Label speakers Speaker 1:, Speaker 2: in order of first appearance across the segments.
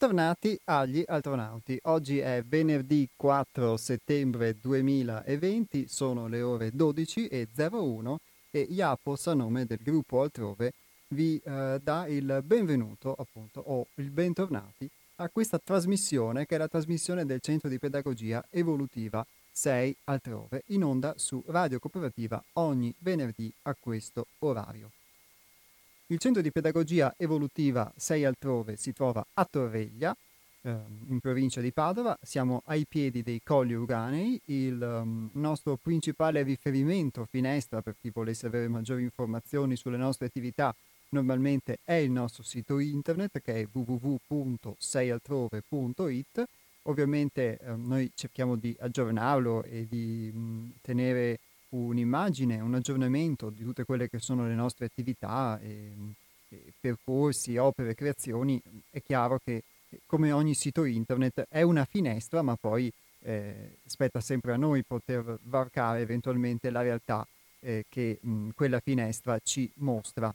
Speaker 1: Bentornati agli Altronauti. Oggi è venerdì 4 settembre 2020, sono le ore 12.01 e Iapos a nome del gruppo Altrove vi eh, dà il benvenuto appunto o il bentornati a questa trasmissione che è la trasmissione del Centro di Pedagogia Evolutiva 6 Altrove in onda su Radio Cooperativa ogni venerdì a questo orario. Il centro di pedagogia evolutiva 6 altrove si trova a Torreglia, eh, in provincia di Padova. Siamo ai piedi dei Colli Uranei. Il um, nostro principale riferimento, finestra per chi volesse avere maggiori informazioni sulle nostre attività, normalmente è il nostro sito internet che è www.seialtrove.it. Ovviamente eh, noi cerchiamo di aggiornarlo e di mh, tenere un'immagine, un aggiornamento di tutte quelle che sono le nostre attività, e, e percorsi, opere, creazioni, è chiaro che come ogni sito internet è una finestra, ma poi eh, spetta sempre a noi poter varcare eventualmente la realtà eh, che mh, quella finestra ci mostra.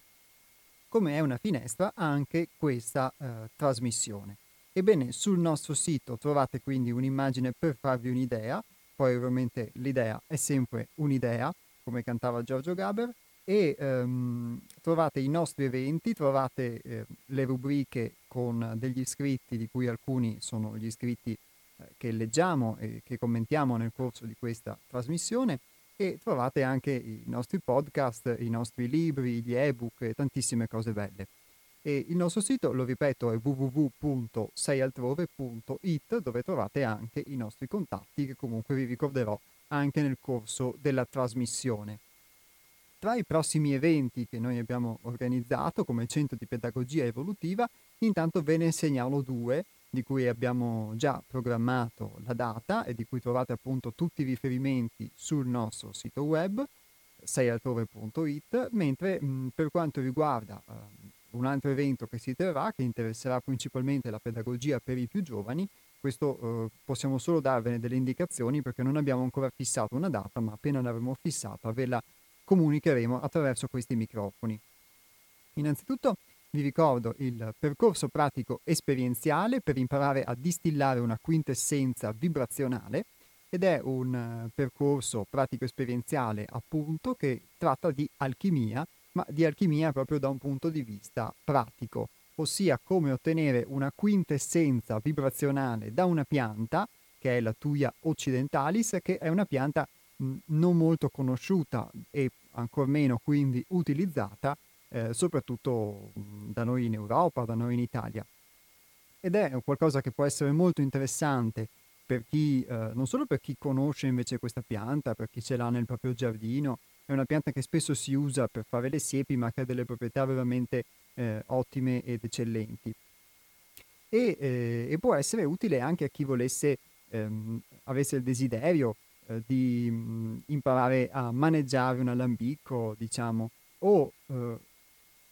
Speaker 1: Come è una finestra anche questa eh, trasmissione. Ebbene, sul nostro sito trovate quindi un'immagine per farvi un'idea poi ovviamente l'idea è sempre un'idea, come cantava Giorgio Gaber, e ehm, trovate i nostri eventi, trovate eh, le rubriche con degli iscritti, di cui alcuni sono gli iscritti eh, che leggiamo e che commentiamo nel corso di questa trasmissione, e trovate anche i nostri podcast, i nostri libri, gli ebook e tantissime cose belle. E il nostro sito, lo ripeto, è www.seialtrove.it dove trovate anche i nostri contatti che comunque vi ricorderò anche nel corso della trasmissione. Tra i prossimi eventi che noi abbiamo organizzato come centro di pedagogia evolutiva, intanto ve ne segnalo due di cui abbiamo già programmato la data e di cui trovate appunto tutti i riferimenti sul nostro sito web seialtrove.it, mentre mh, per quanto riguarda eh, un altro evento che si terrà, che interesserà principalmente la pedagogia per i più giovani. Questo eh, possiamo solo darvene delle indicazioni perché non abbiamo ancora fissato una data, ma appena l'avremo fissata ve la comunicheremo attraverso questi microfoni. Innanzitutto vi ricordo il percorso pratico esperienziale per imparare a distillare una quintessenza vibrazionale ed è un uh, percorso pratico esperienziale appunto che tratta di alchimia ma di alchimia proprio da un punto di vista pratico, ossia come ottenere una quintessenza vibrazionale da una pianta, che è la Tuia occidentalis, che è una pianta mh, non molto conosciuta e ancor meno quindi utilizzata, eh, soprattutto mh, da noi in Europa, da noi in Italia. Ed è qualcosa che può essere molto interessante per chi, eh, non solo per chi conosce invece questa pianta, per chi ce l'ha nel proprio giardino, è una pianta che spesso si usa per fare le siepi, ma che ha delle proprietà veramente eh, ottime ed eccellenti. E, eh, e, può essere utile anche a chi volesse, ehm, avesse il desiderio eh, di mh, mm, imparare a maneggiare un alambicco, diciamo, o eh,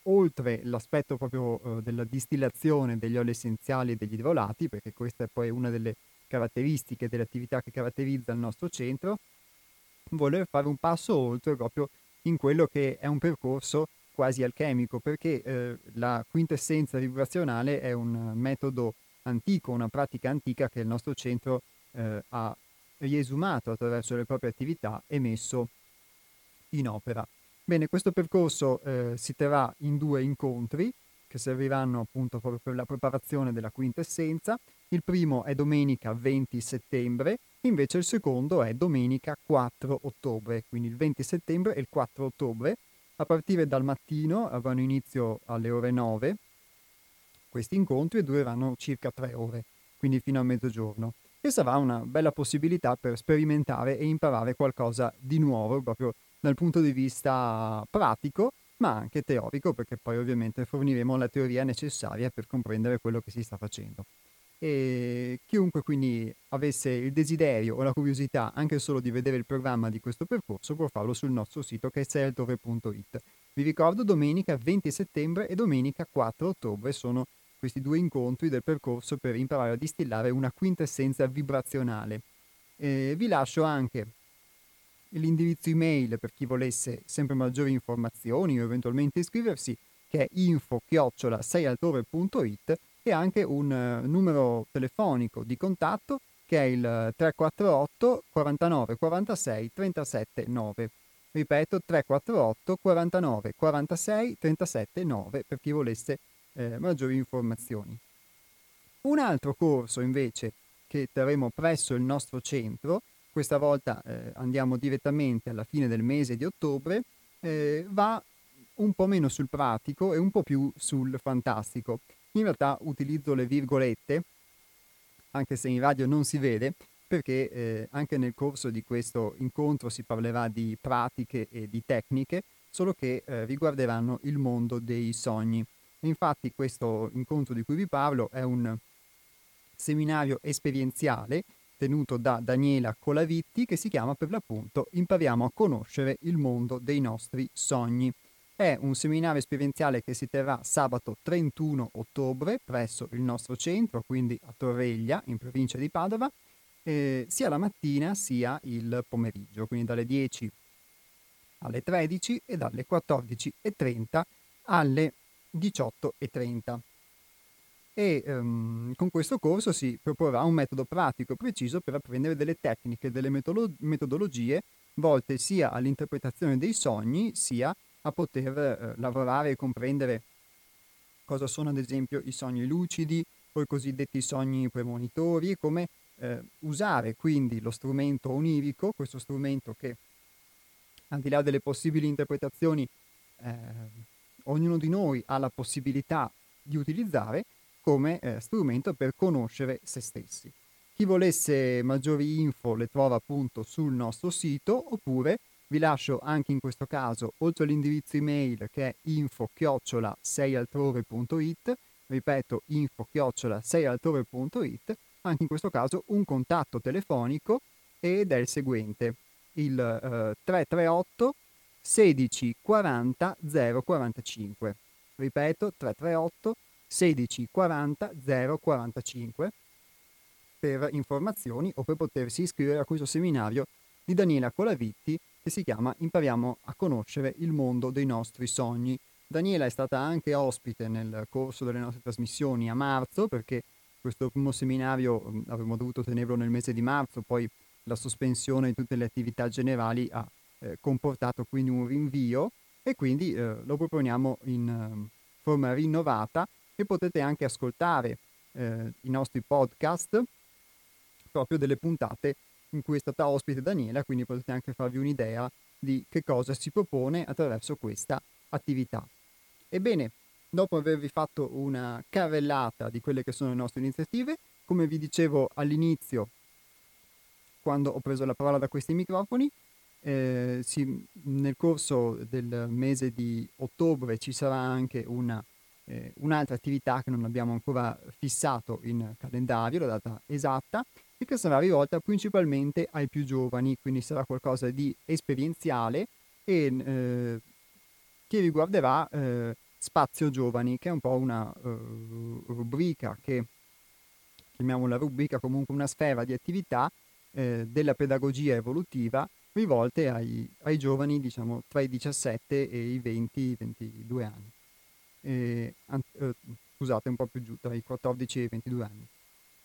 Speaker 1: oltre l'aspetto proprio eh, della distillazione degli oli essenziali e degli idrolati, perché questa è poi una delle caratteristiche dell'attività che caratterizza il nostro centro, voler fare un passo oltre proprio in quello che è un percorso quasi alchemico, perché eh, la quintessenza vibrazionale è un metodo antico, una pratica antica che il nostro centro eh, ha riesumato attraverso le proprie attività e messo in opera. Bene, questo percorso eh, si terrà in due incontri che serviranno appunto proprio per la preparazione della quintessenza. Il primo è domenica 20 settembre Invece il secondo è domenica 4 ottobre, quindi il 20 settembre e il 4 ottobre. A partire dal mattino avranno inizio alle ore 9 questi incontri e dureranno circa 3 ore, quindi fino a mezzogiorno. E sarà una bella possibilità per sperimentare e imparare qualcosa di nuovo proprio dal punto di vista pratico, ma anche teorico, perché poi ovviamente forniremo la teoria necessaria per comprendere quello che si sta facendo e chiunque quindi avesse il desiderio o la curiosità anche solo di vedere il programma di questo percorso può farlo sul nostro sito che è seltove.it. Vi ricordo domenica 20 settembre e domenica 4 ottobre sono questi due incontri del percorso per imparare a distillare una quintessenza vibrazionale. E vi lascio anche l'indirizzo email per chi volesse sempre maggiori informazioni o eventualmente iscriversi che è info-seialtore.it e anche un uh, numero telefonico di contatto che è il 348 49 46 37 9. Ripeto 348 49 46 37 9 per chi volesse eh, maggiori informazioni. Un altro corso invece che terremo presso il nostro centro, questa volta eh, andiamo direttamente alla fine del mese di ottobre, eh, va un po' meno sul pratico e un po' più sul fantastico. In realtà utilizzo le virgolette, anche se in radio non si vede, perché eh, anche nel corso di questo incontro si parlerà di pratiche e di tecniche, solo che eh, riguarderanno il mondo dei sogni. Infatti questo incontro di cui vi parlo è un seminario esperienziale tenuto da Daniela Colavitti che si chiama per l'appunto Impariamo a conoscere il mondo dei nostri sogni. È un seminario esperienziale che si terrà sabato 31 ottobre presso il nostro centro, quindi a Torreglia, in provincia di Padova, eh, sia la mattina sia il pomeriggio, quindi dalle 10 alle 13 e dalle 14.30 alle 18.30 e um, con questo corso si proporrà un metodo pratico preciso per apprendere delle tecniche, delle metolo- metodologie volte sia all'interpretazione dei sogni sia a poter eh, lavorare e comprendere cosa sono ad esempio i sogni lucidi o i cosiddetti sogni premonitori come eh, usare quindi lo strumento onirico, questo strumento che al di là delle possibili interpretazioni eh, ognuno di noi ha la possibilità di utilizzare come eh, strumento per conoscere se stessi. Chi volesse maggiori info le trova appunto sul nostro sito oppure vi lascio anche in questo caso, oltre all'indirizzo email che è info-seialtrove.it, ripeto info-seialtrove.it, anche in questo caso un contatto telefonico ed è il seguente, il eh, 338 16 40 045. Ripeto, 338 16 40 045 per informazioni o per potersi iscrivere a questo seminario di Daniela Colavitti che si chiama Impariamo a conoscere il mondo dei nostri sogni. Daniela è stata anche ospite nel corso delle nostre trasmissioni a marzo perché questo primo seminario mm, avremmo dovuto tenerlo nel mese di marzo, poi la sospensione di tutte le attività generali ha eh, comportato quindi un rinvio e quindi eh, lo proponiamo in eh, forma rinnovata e potete anche ascoltare eh, i nostri podcast proprio delle puntate in cui è stata ospite Daniela, quindi potete anche farvi un'idea di che cosa si propone attraverso questa attività. Ebbene, dopo avervi fatto una carrellata di quelle che sono le nostre iniziative, come vi dicevo all'inizio, quando ho preso la parola da questi microfoni, eh, si, nel corso del mese di ottobre ci sarà anche una, eh, un'altra attività che non abbiamo ancora fissato in calendario, la data esatta, e che sarà rivolta principalmente ai più giovani, quindi sarà qualcosa di esperienziale e eh, che riguarderà eh, Spazio Giovani, che è un po' una uh, rubrica che chiamiamola rubrica comunque una sfera di attività eh, della pedagogia evolutiva rivolte ai, ai, giovani diciamo tra i 17 e i 20-22 anni. Eh, an- scusate, un po' più giù, tra i 14 e i 22 anni.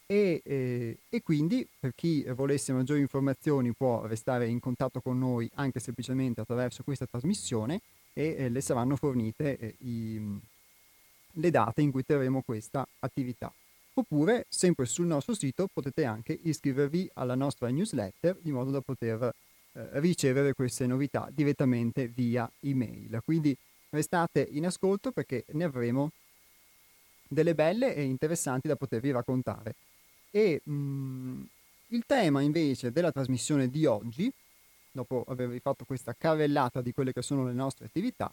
Speaker 1: E, eh, e, quindi per chi volesse maggiori informazioni può restare in contatto con noi anche semplicemente attraverso questa trasmissione e eh, le saranno fornite eh, i, le date in cui terremo questa attività. Oppure, sempre sul nostro sito, potete anche iscrivervi alla nostra newsletter in modo da poter eh, ricevere queste novità direttamente via email. Quindi restate in ascolto perché ne avremo delle belle e interessanti da potervi raccontare. E mh, mm, il tema invece della trasmissione di oggi, dopo avervi fatto questa carrellata di quelle che sono le nostre attività,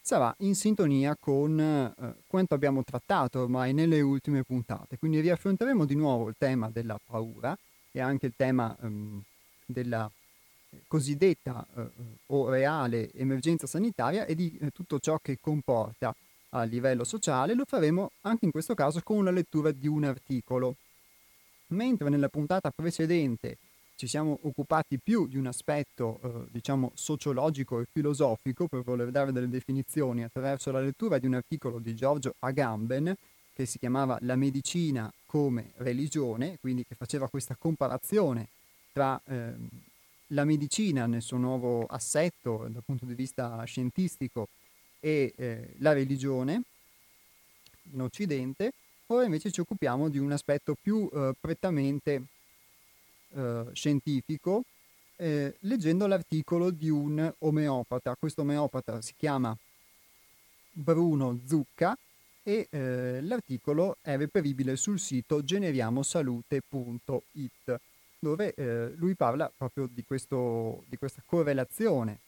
Speaker 1: sarà in sintonia con eh, quanto abbiamo trattato ormai nelle ultime puntate. Quindi riaffronteremo di nuovo il tema della paura e anche il tema ehm, della cosiddetta eh, o reale emergenza sanitaria e di eh, tutto ciò che comporta a livello sociale. Lo faremo anche in questo caso con la lettura di un articolo mentre nella puntata precedente ci siamo occupati più di un aspetto, eh, diciamo, sociologico e filosofico per voler dare delle definizioni attraverso la lettura di un articolo di Giorgio Agamben che si chiamava La medicina come religione, quindi che faceva questa comparazione tra eh, la medicina nel suo nuovo assetto dal punto di vista scientistico e eh, la religione in Occidente, ora invece ci occupiamo di un aspetto più eh, prettamente eh, scientifico, eh, leggendo l'articolo di un omeopata. Questo omeopata si chiama Bruno Zucca e eh, l'articolo è reperibile sul sito generiamosalute.it dove eh, lui parla proprio di, questo, di questa correlazione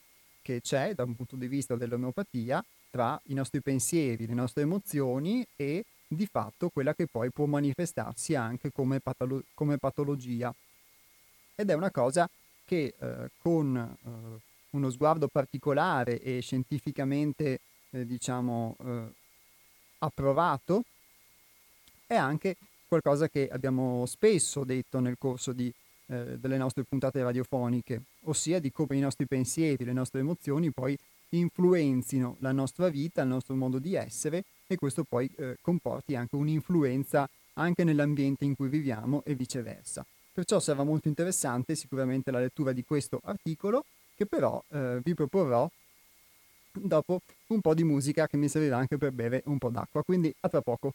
Speaker 1: che c'è da un punto di vista dell'omeopatia tra i nostri pensieri, le nostre emozioni e di fatto quella che poi può manifestarsi anche come, patolo- come patologia. Ed è una cosa che eh, con eh, uno sguardo particolare e scientificamente, eh, diciamo, eh, approvato, è anche qualcosa che abbiamo spesso detto nel corso di eh, delle nostre puntate radiofoniche, ossia di come i nostri pensieri, le nostre emozioni poi influenzino la nostra vita, il nostro modo di essere e questo poi eh, comporti anche un'influenza anche nell'ambiente in cui viviamo e viceversa. Perciò sarà molto interessante sicuramente la lettura di questo articolo che però eh, vi proporrò dopo un po' di musica che mi servirà anche per bere un po' d'acqua. Quindi a tra poco.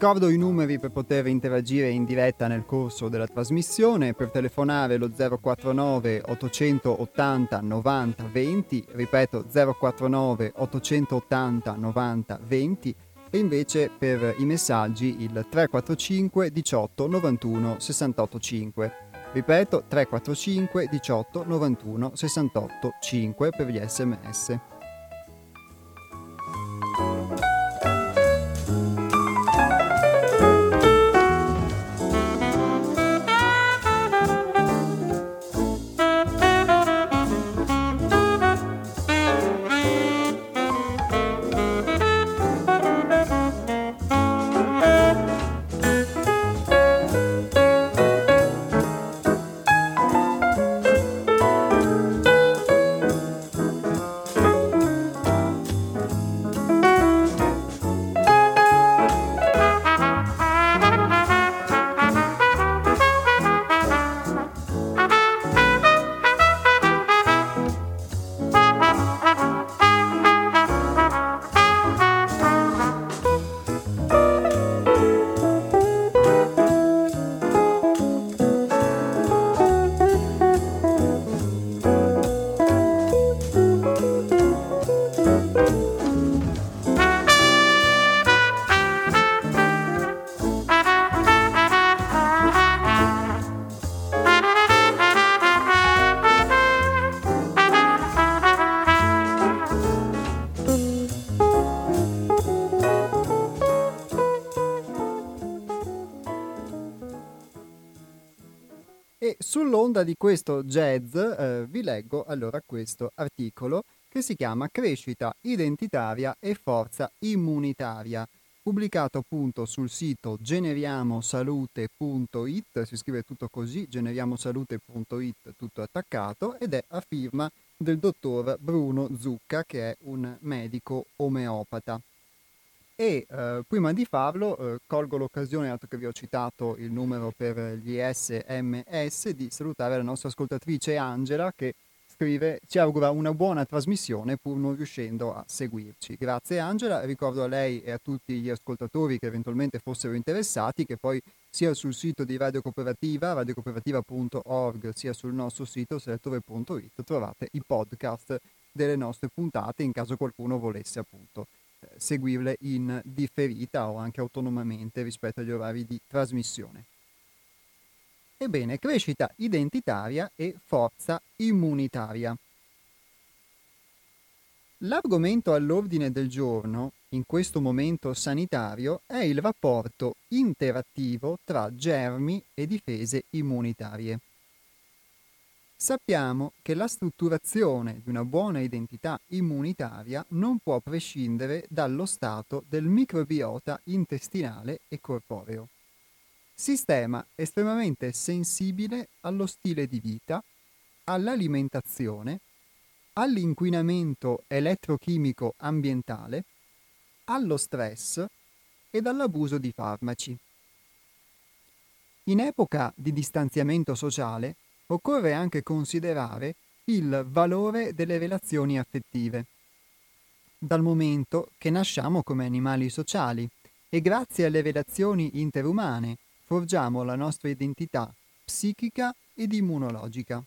Speaker 1: Ricordo i numeri per poter interagire in diretta nel corso della trasmissione, per telefonare lo 049 880 90 20, ripeto 049 880 90 20 e invece per i messaggi il 345 18 91 68 5. Ripeto 345 18 91 68 5 per gli sms. Sull'onda di questo jazz eh, vi leggo allora questo articolo che si chiama Crescita identitaria e forza immunitaria, pubblicato appunto sul sito generiamosalute.it, si scrive tutto così, generiamosalute.it tutto attaccato ed è a firma del dottor Bruno Zucca che è un medico omeopata. E eh, prima di farlo eh, colgo l'occasione, dato che vi ho citato il numero per gli SMS, di salutare la nostra ascoltatrice Angela che scrive ci augura una buona trasmissione pur non riuscendo a seguirci. Grazie Angela, ricordo a lei e a tutti gli ascoltatori che eventualmente fossero interessati che poi sia sul sito di Radio Cooperativa, radiocooperativa.org, sia sul nostro sito selettore.it trovate i podcast delle nostre puntate in caso qualcuno volesse appunto seguirle in differita o anche autonomamente rispetto agli orari di trasmissione. Ebbene, crescita identitaria e forza immunitaria. L'argomento all'ordine del giorno, in questo momento sanitario, è il rapporto interattivo tra germi e difese immunitarie. Sappiamo che la strutturazione di una buona identità immunitaria non può prescindere dallo stato del microbiota intestinale e corporeo sistema estremamente sensibile allo stile di vita, all'alimentazione, all'inquinamento elettrochimico ambientale, allo stress ed all'abuso di farmaci. In epoca di distanziamento sociale occorre anche considerare il valore delle relazioni affettive, dal momento che nasciamo come animali sociali e grazie alle relazioni interumane forgiamo la nostra identità psichica ed immunologica.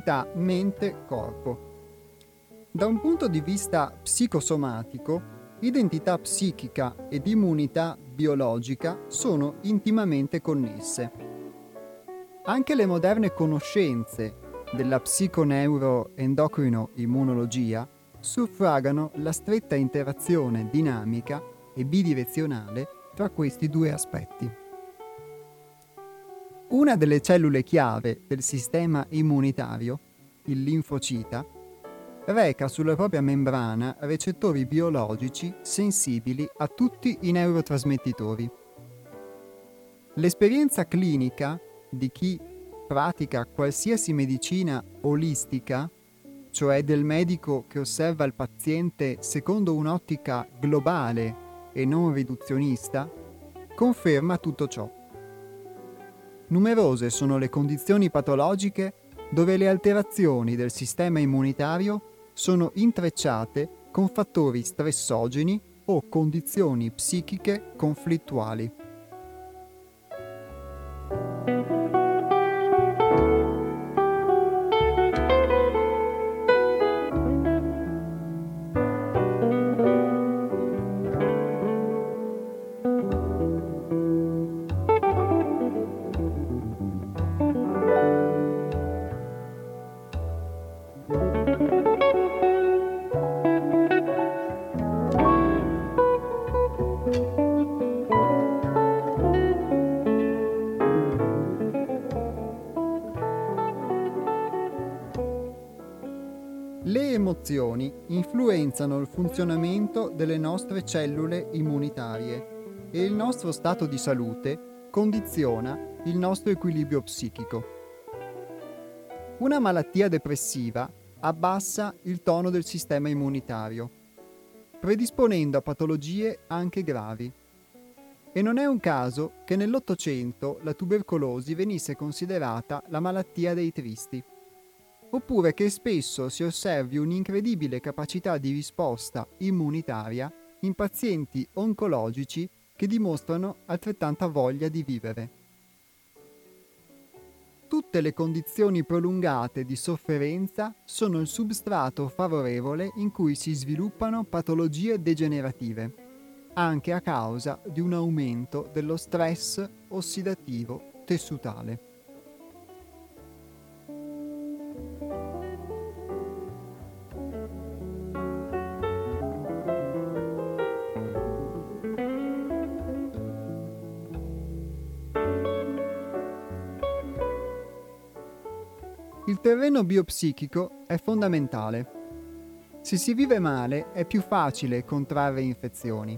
Speaker 1: Unità mente-corpo. Da un punto di vista psicosomatico, identità psichica ed immunità biologica sono intimamente connesse. Anche le moderne conoscenze della psiconeuroendocrino-immunologia suffragano la stretta interazione dinamica e bidirezionale tra questi due aspetti. Una delle cellule chiave del sistema immunitario, il linfocita, reca sulla propria membrana recettori biologici sensibili a tutti i neurotrasmettitori. L'esperienza clinica di chi pratica qualsiasi medicina olistica, cioè del medico che osserva il paziente secondo un'ottica globale e non riduzionista, conferma tutto ciò. Numerose sono le condizioni patologiche dove le alterazioni del sistema immunitario sono intrecciate con fattori stressogeni o condizioni psichiche conflittuali. Emozioni influenzano il funzionamento delle nostre cellule immunitarie e il nostro stato di salute condiziona il nostro equilibrio psichico. Una malattia depressiva abbassa il tono del sistema immunitario, predisponendo a patologie anche gravi. E non è un caso che nell'Ottocento la tubercolosi venisse considerata la malattia dei tristi oppure che spesso si osservi un'incredibile capacità di risposta immunitaria in pazienti oncologici che dimostrano altrettanta voglia di vivere. Tutte le condizioni prolungate di sofferenza sono il substrato favorevole in cui si sviluppano patologie degenerative, anche a causa di un aumento dello stress ossidativo tessutale. Terreno biopsichico è fondamentale. Se si vive male è più facile contrarre infezioni.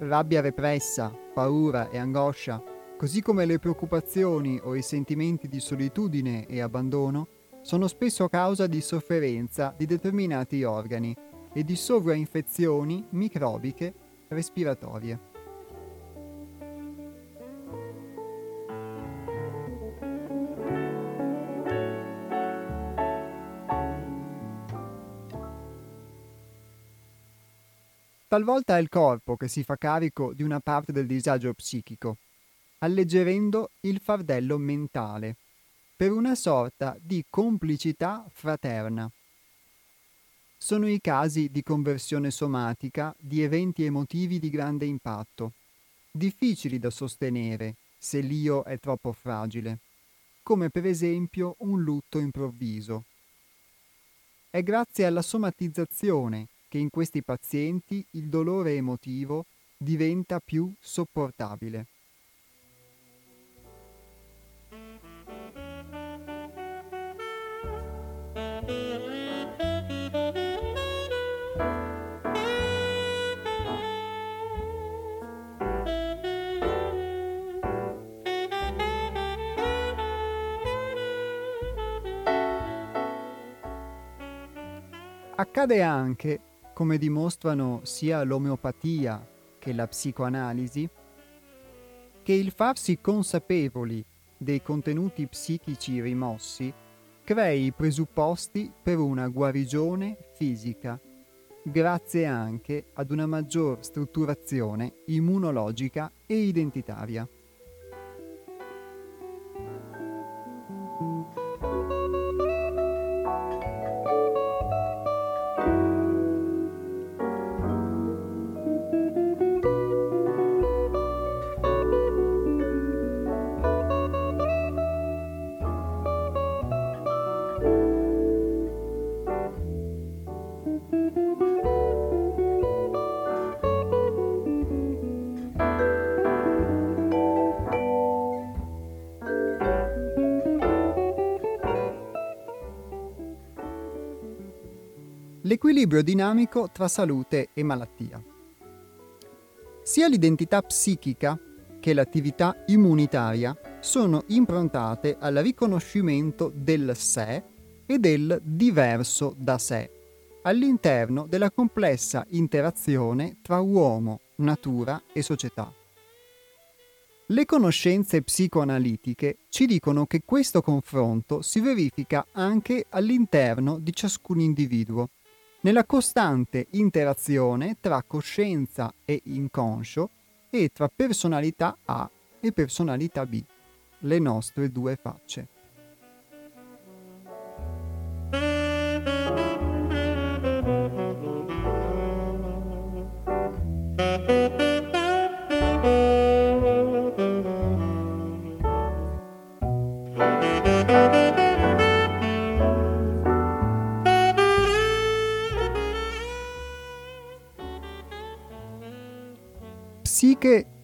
Speaker 1: Rabbia repressa, paura e angoscia, così come le preoccupazioni o i sentimenti di solitudine e abbandono, sono spesso causa di sofferenza di determinati organi e di sovrainfezioni microbiche respiratorie. Talvolta è il corpo che si fa carico di una parte del disagio psichico, alleggerendo il fardello mentale, per una sorta di complicità fraterna. Sono i casi di conversione somatica di eventi emotivi di grande impatto, difficili da sostenere se l'io è troppo fragile, come per esempio un lutto improvviso. È grazie alla somatizzazione che in questi pazienti il dolore emotivo diventa più sopportabile. Accade anche come dimostrano sia l'omeopatia che la psicoanalisi, che il farsi consapevoli dei contenuti psichici rimossi crei i presupposti per una guarigione fisica, grazie anche ad una maggior strutturazione immunologica e identitaria. L'equilibrio dinamico tra salute e malattia. Sia l'identità psichica che l'attività immunitaria sono improntate al riconoscimento del sé e del diverso da sé, all'interno della complessa interazione tra uomo, natura e società. Le conoscenze psicoanalitiche ci dicono che questo confronto si verifica anche all'interno di ciascun individuo nella costante interazione tra coscienza e inconscio e tra personalità A e personalità B, le nostre due facce.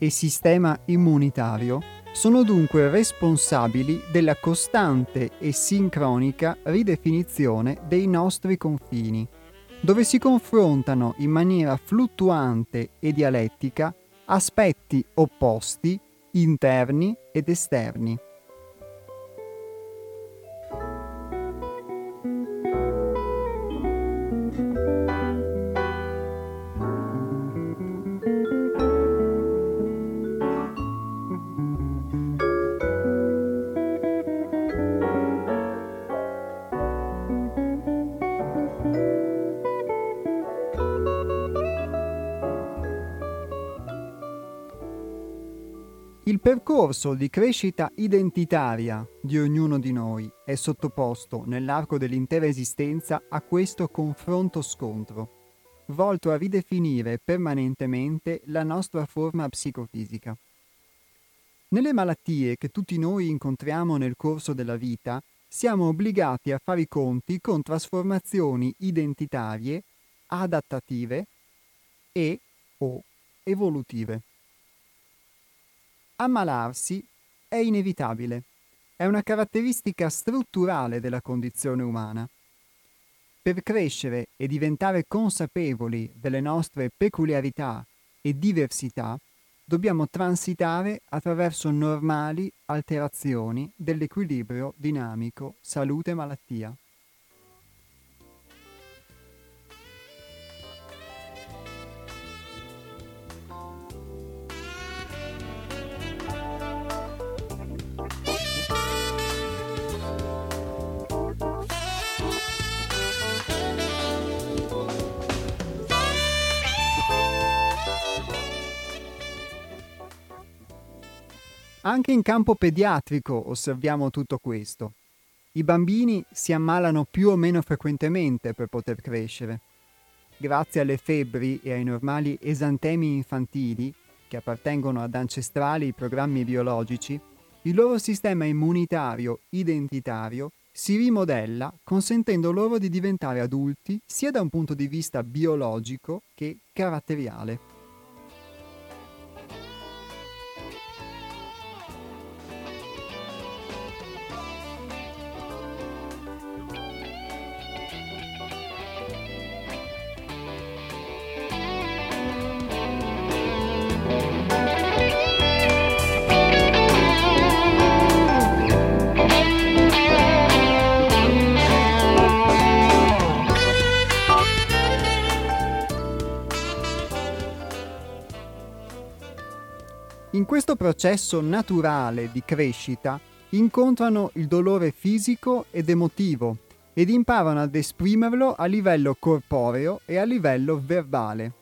Speaker 1: E sistema immunitario sono dunque responsabili della costante e sincronica ridefinizione dei nostri confini, dove si confrontano in maniera fluttuante e dialettica aspetti opposti, interni ed esterni. Percorso di crescita identitaria di ognuno di noi è sottoposto nell'arco dell'intera esistenza a questo confronto-scontro, volto a ridefinire permanentemente la nostra forma psicofisica. Nelle malattie che tutti noi incontriamo nel corso della vita, siamo obbligati a fare i conti con trasformazioni identitarie, adattative e o evolutive. Ammalarsi è inevitabile, è una caratteristica strutturale della condizione umana. Per crescere e diventare consapevoli delle nostre peculiarità e diversità, dobbiamo transitare attraverso normali alterazioni dell'equilibrio dinamico salute-malattia. Anche in campo pediatrico osserviamo tutto questo. I bambini si ammalano più o meno frequentemente per poter crescere. Grazie alle febbri e ai normali esantemi infantili, che appartengono ad ancestrali programmi biologici, il loro sistema immunitario identitario si rimodella consentendo loro di diventare adulti sia da un punto di vista biologico che caratteriale. Processo naturale di crescita incontrano il dolore fisico ed emotivo ed imparano ad esprimerlo a livello corporeo e a livello verbale.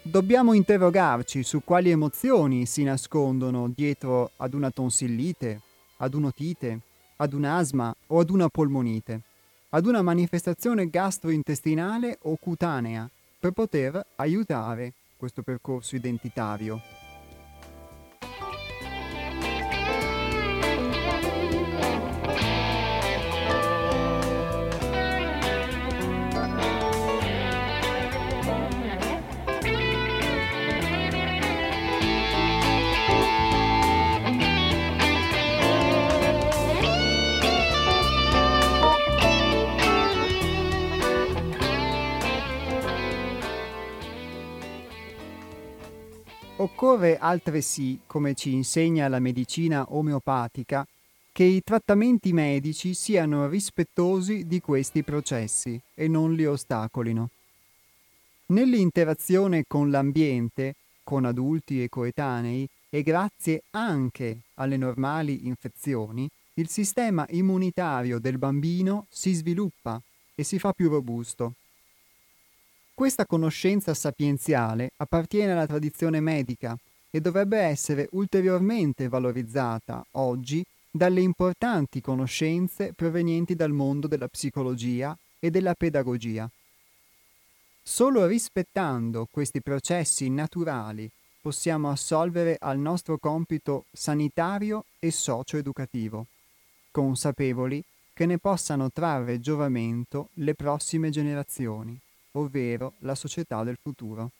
Speaker 1: Dobbiamo interrogarci su quali emozioni si nascondono dietro ad una tonsillite, ad un'otite, ad un asma o ad una polmonite, ad una manifestazione gastrointestinale o cutanea, per poter aiutare questo percorso identitario. Occorre altresì, come ci insegna la medicina omeopatica, che i trattamenti medici siano rispettosi di questi processi e non li ostacolino. Nell'interazione con l'ambiente, con adulti e coetanei, e grazie anche alle normali infezioni, il sistema immunitario del bambino si sviluppa e si fa più robusto. Questa conoscenza sapienziale appartiene alla tradizione medica e dovrebbe essere ulteriormente valorizzata oggi dalle importanti conoscenze provenienti dal mondo della psicologia e della pedagogia. Solo rispettando questi processi naturali possiamo assolvere al nostro compito sanitario e socio-educativo, consapevoli che ne possano trarre giovamento le prossime generazioni ovvero la società del futuro.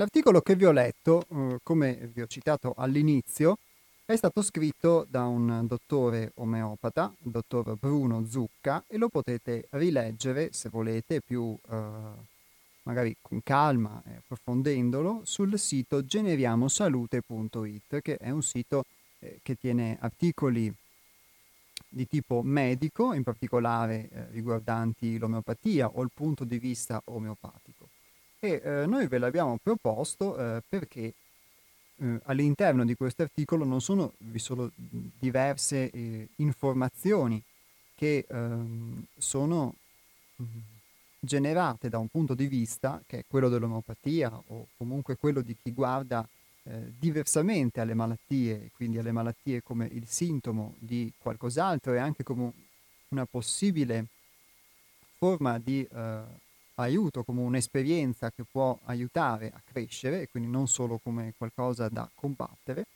Speaker 1: L'articolo che vi ho letto, eh, come vi ho citato all'inizio, è stato scritto da un dottore omeopata, il dottor Bruno Zucca, e lo potete rileggere se volete più eh, magari con calma e approfondendolo sul sito generiamosalute.it, che è un sito eh, che tiene articoli di tipo medico, in particolare eh, riguardanti l'omeopatia o il punto di vista omeopatico. E eh, noi ve l'abbiamo proposto eh, perché eh, all'interno di questo articolo non sono vi sono diverse eh, informazioni che ehm, sono generate da un punto di vista che è quello dell'omeopatia o comunque quello di chi guarda eh, diversamente alle malattie, quindi alle malattie come il sintomo di qualcos'altro e anche come una possibile forma di eh, aiuto, come un'esperienza che può aiutare a crescere, e quindi non solo come qualcosa da combattere.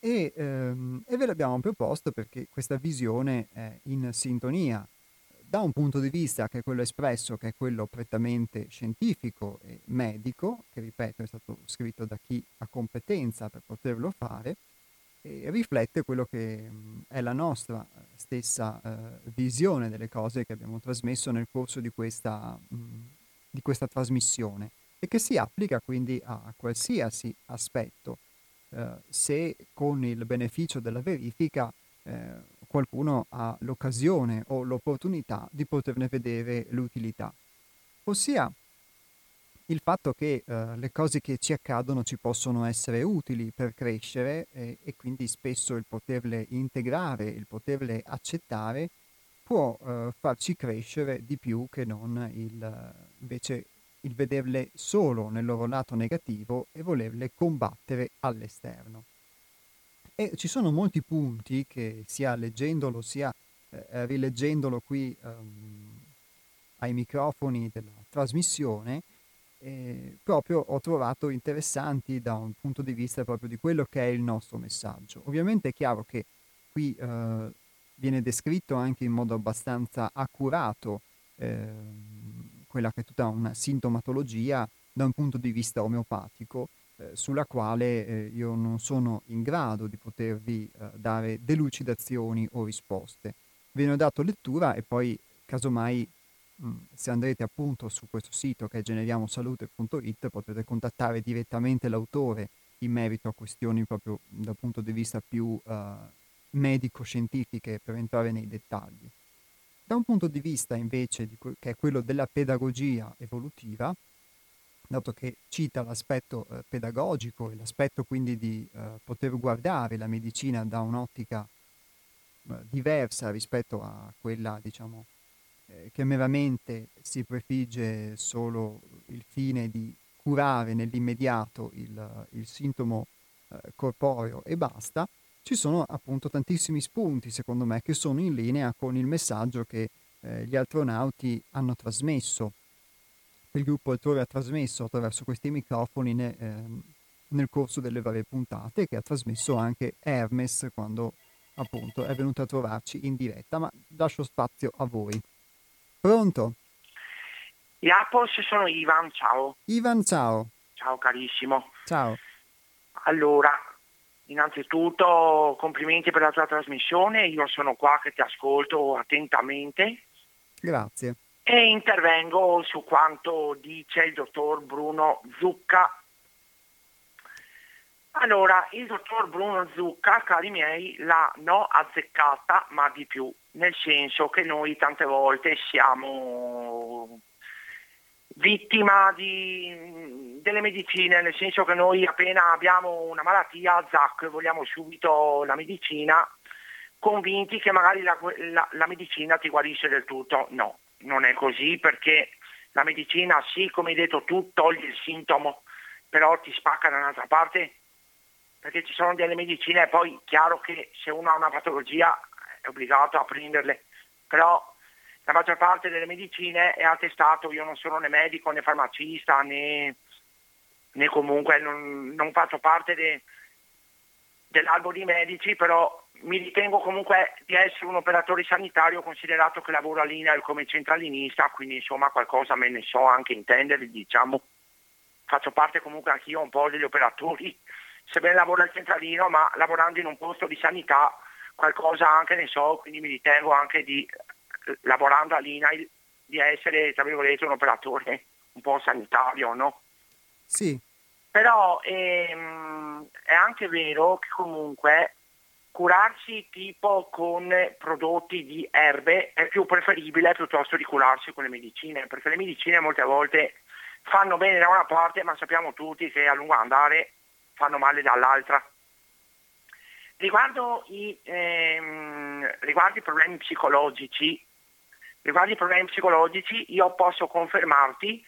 Speaker 1: E, ehm, e ve l'abbiamo proposto perché questa visione è in sintonia da un punto di vista che è quello espresso, che è quello prettamente scientifico e medico, che ripeto è stato scritto da chi ha competenza per poterlo fare, e riflette quello che è la nostra stessa eh, visione delle cose che abbiamo trasmesso nel corso di questa, mh, di questa trasmissione e che si applica quindi a qualsiasi aspetto, eh, se con il beneficio della verifica eh, qualcuno ha l'occasione o l'opportunità di poterne vedere l'utilità. Ossia il fatto che eh, le cose che ci accadono ci possono essere utili per crescere e, e quindi spesso il poterle integrare, il poterle accettare può eh, farci crescere di più che non il, invece il vederle solo nel loro lato negativo e volerle combattere all'esterno. E ci sono molti punti che sia leggendolo sia eh, rileggendolo qui um, ai microfoni della trasmissione, eh, proprio ho trovato interessanti da un punto di vista proprio di quello che è il nostro messaggio. Ovviamente è chiaro che qui eh, viene descritto anche in modo abbastanza accurato eh, quella che è tutta una sintomatologia da un punto di vista omeopatico, eh, sulla quale eh, io non sono in grado di potervi eh, dare delucidazioni o risposte. Ve ne ho dato lettura e poi, casomai, se andrete appunto su questo sito che è generiamosalute.it potete contattare direttamente l'autore in merito a questioni proprio dal punto di vista più uh, medico-scientifiche per entrare nei dettagli. Da un punto di vista invece que- che è quello della pedagogia evolutiva, dato che cita l'aspetto eh, pedagogico e l'aspetto quindi di eh, poter guardare la medicina da un'ottica eh, diversa rispetto a quella, diciamo, eh, che meramente si prefigge solo il fine di curare nell'immediato il, il sintomo eh, corporeo e basta, ci sono appunto tantissimi spunti, secondo me, che sono in linea con il messaggio che eh, gli astronauti hanno trasmesso il gruppo Altrove ha trasmesso attraverso questi microfoni ne, ehm, nel corso delle varie puntate che ha trasmesso anche Hermes quando appunto è venuto a trovarci in diretta, ma lascio spazio a voi. Pronto?
Speaker 2: Iapos, sono Ivan, ciao.
Speaker 1: Ivan, ciao.
Speaker 2: Ciao carissimo.
Speaker 1: Ciao.
Speaker 2: Allora, innanzitutto complimenti per la tua trasmissione, io sono qua che ti ascolto attentamente.
Speaker 1: Grazie
Speaker 2: e intervengo su quanto dice il dottor Bruno Zucca. Allora, il dottor Bruno Zucca, cari miei, l'ha no azzeccata, ma di più, nel senso che noi tante volte siamo vittima di, delle medicine, nel senso che noi appena abbiamo una malattia, zac, vogliamo subito la medicina, convinti che magari la, la, la medicina ti guarisce del tutto. No, non è così perché la medicina sì, come hai detto tu, toglie il sintomo, però ti spacca da un'altra parte perché ci sono delle medicine e poi chiaro che se uno ha una patologia è obbligato a prenderle, però la maggior parte delle medicine è attestato, io non sono né medico né farmacista né, né comunque non, non faccio parte de, dell'albo di medici, però mi ritengo comunque di essere un operatore sanitario considerato che lavoro all'INAIL come centralinista, quindi insomma qualcosa me ne so anche intendere, diciamo. Faccio parte comunque anch'io un po' degli operatori sebbene lavoro al centralino, ma lavorando in un posto di sanità, qualcosa anche ne so, quindi mi ritengo anche di, lavorando all'INAIL, di essere, tra virgolette, un operatore un po' sanitario, no?
Speaker 1: Sì.
Speaker 2: Però ehm, è anche vero che comunque curarsi tipo con prodotti di erbe è più preferibile piuttosto di curarsi con le medicine, perché le medicine molte volte fanno bene da una parte, ma sappiamo tutti che a lungo andare fanno male dall'altra. Riguardo i, ehm, riguardo i problemi psicologici, riguardo i problemi psicologici, io posso confermarti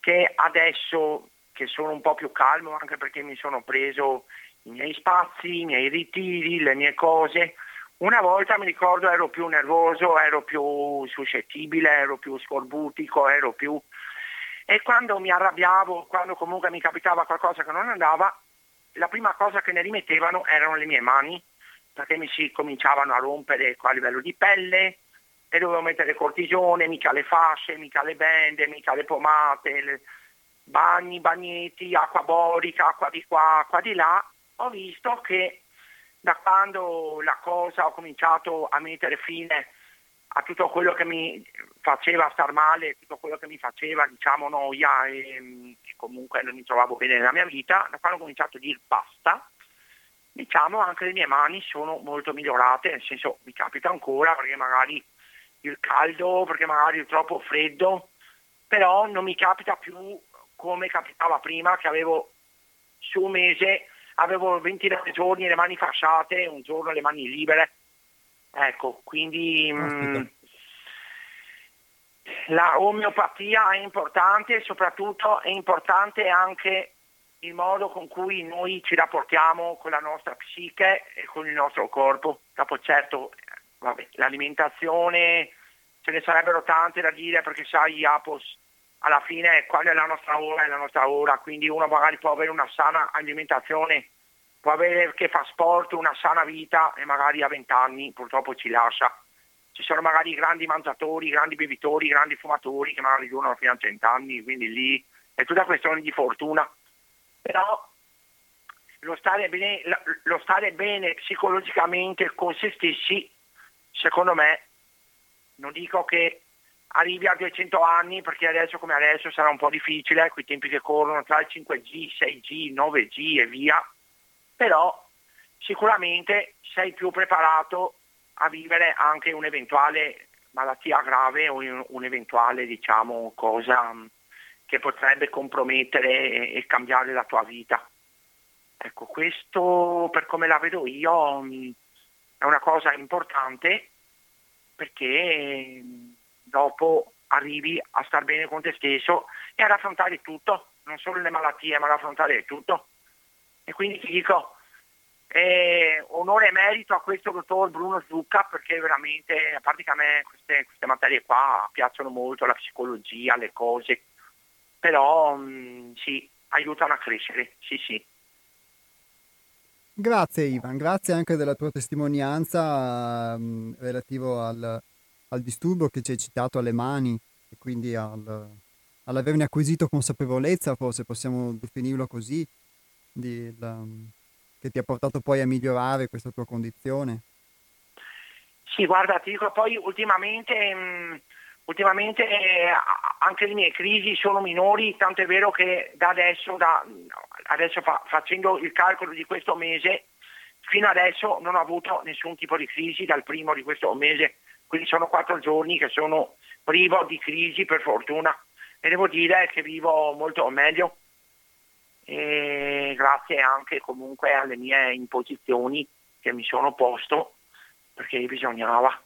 Speaker 2: che adesso che sono un po' più calmo, anche perché mi sono preso i miei spazi, i miei ritiri, le mie cose, una volta mi ricordo ero più nervoso, ero più suscettibile, ero più scorbutico, ero più... E quando mi arrabbiavo, quando comunque mi capitava qualcosa che non andava, la prima cosa che ne rimettevano erano le mie mani, perché mi si cominciavano a rompere a livello di pelle e dovevo mettere cortisone, mica le fasce, mica le bende, mica le pomate, le bagni, bagnetti, acqua borica, acqua di qua, acqua di là. Ho visto che da quando la cosa ho cominciato a mettere fine a tutto quello che mi faceva star male, tutto quello che mi faceva diciamo noia e che comunque non mi trovavo bene nella mia vita, da quando ho cominciato a dire basta, diciamo anche le mie mani sono molto migliorate, nel senso mi capita ancora perché magari il caldo, perché magari il troppo freddo, però non mi capita più come capitava prima che avevo su un mese avevo 29 giorni le mani fasciate, un giorno le mani libere Ecco, quindi mh, mm, la omeopatia è importante, soprattutto è importante anche il modo con cui noi ci rapportiamo con la nostra psiche e con il nostro corpo. Dopo certo, vabbè, l'alimentazione ce ne sarebbero tante da dire perché sai, Apos, alla fine qual è la nostra ora? È la nostra ora, quindi uno magari può avere una sana alimentazione può avere che fa sport, una sana vita e magari a 20 anni purtroppo ci lascia. Ci sono magari grandi mangiatori, grandi bevitori, grandi fumatori che magari durano fino a 100 anni, quindi lì è tutta questione di fortuna. Però lo stare bene, lo stare bene psicologicamente con se stessi, secondo me, non dico che arrivi a 200 anni perché adesso come adesso sarà un po' difficile, quei tempi che corrono tra il 5G, 6G, 9G e via, però sicuramente sei più preparato a vivere anche un'eventuale malattia grave o un'eventuale diciamo, cosa mm, che potrebbe compromettere e, cambiare la tua vita. Ecco, questo per come la vedo io mm, è una cosa importante perché mm, dopo arrivi a star bene con te stesso e ad affrontare tutto, non solo le malattie, ma ad affrontare tutto. E quindi ti dico, eh, onore e merito a questo dottor Bruno Zucca perché veramente, a parte che a me queste, queste materie qua piacciono molto, la psicologia, le cose, però mh, mm, sì, aiutano a crescere, sì sì.
Speaker 1: Grazie Ivan, grazie anche della tua testimonianza mh, mm, relativo al, al, disturbo che ci hai citato alle mani e quindi al, all'averne acquisito consapevolezza, forse possiamo definirlo così, di, la, che ti ha portato poi a migliorare questa tua condizione?
Speaker 2: Sì, guarda, ti dico poi ultimamente, mh, mm, ultimamente eh, anche le mie crisi sono minori, tanto è vero che da adesso, da, adesso fa, facendo il calcolo di questo mese, fino adesso non ho avuto nessun tipo di crisi dal primo di questo mese, quindi sono quattro giorni che sono privo di crisi per fortuna. E devo dire che vivo molto meglio e grazie anche comunque alle mie imposizioni che mi sono posto perché bisognava.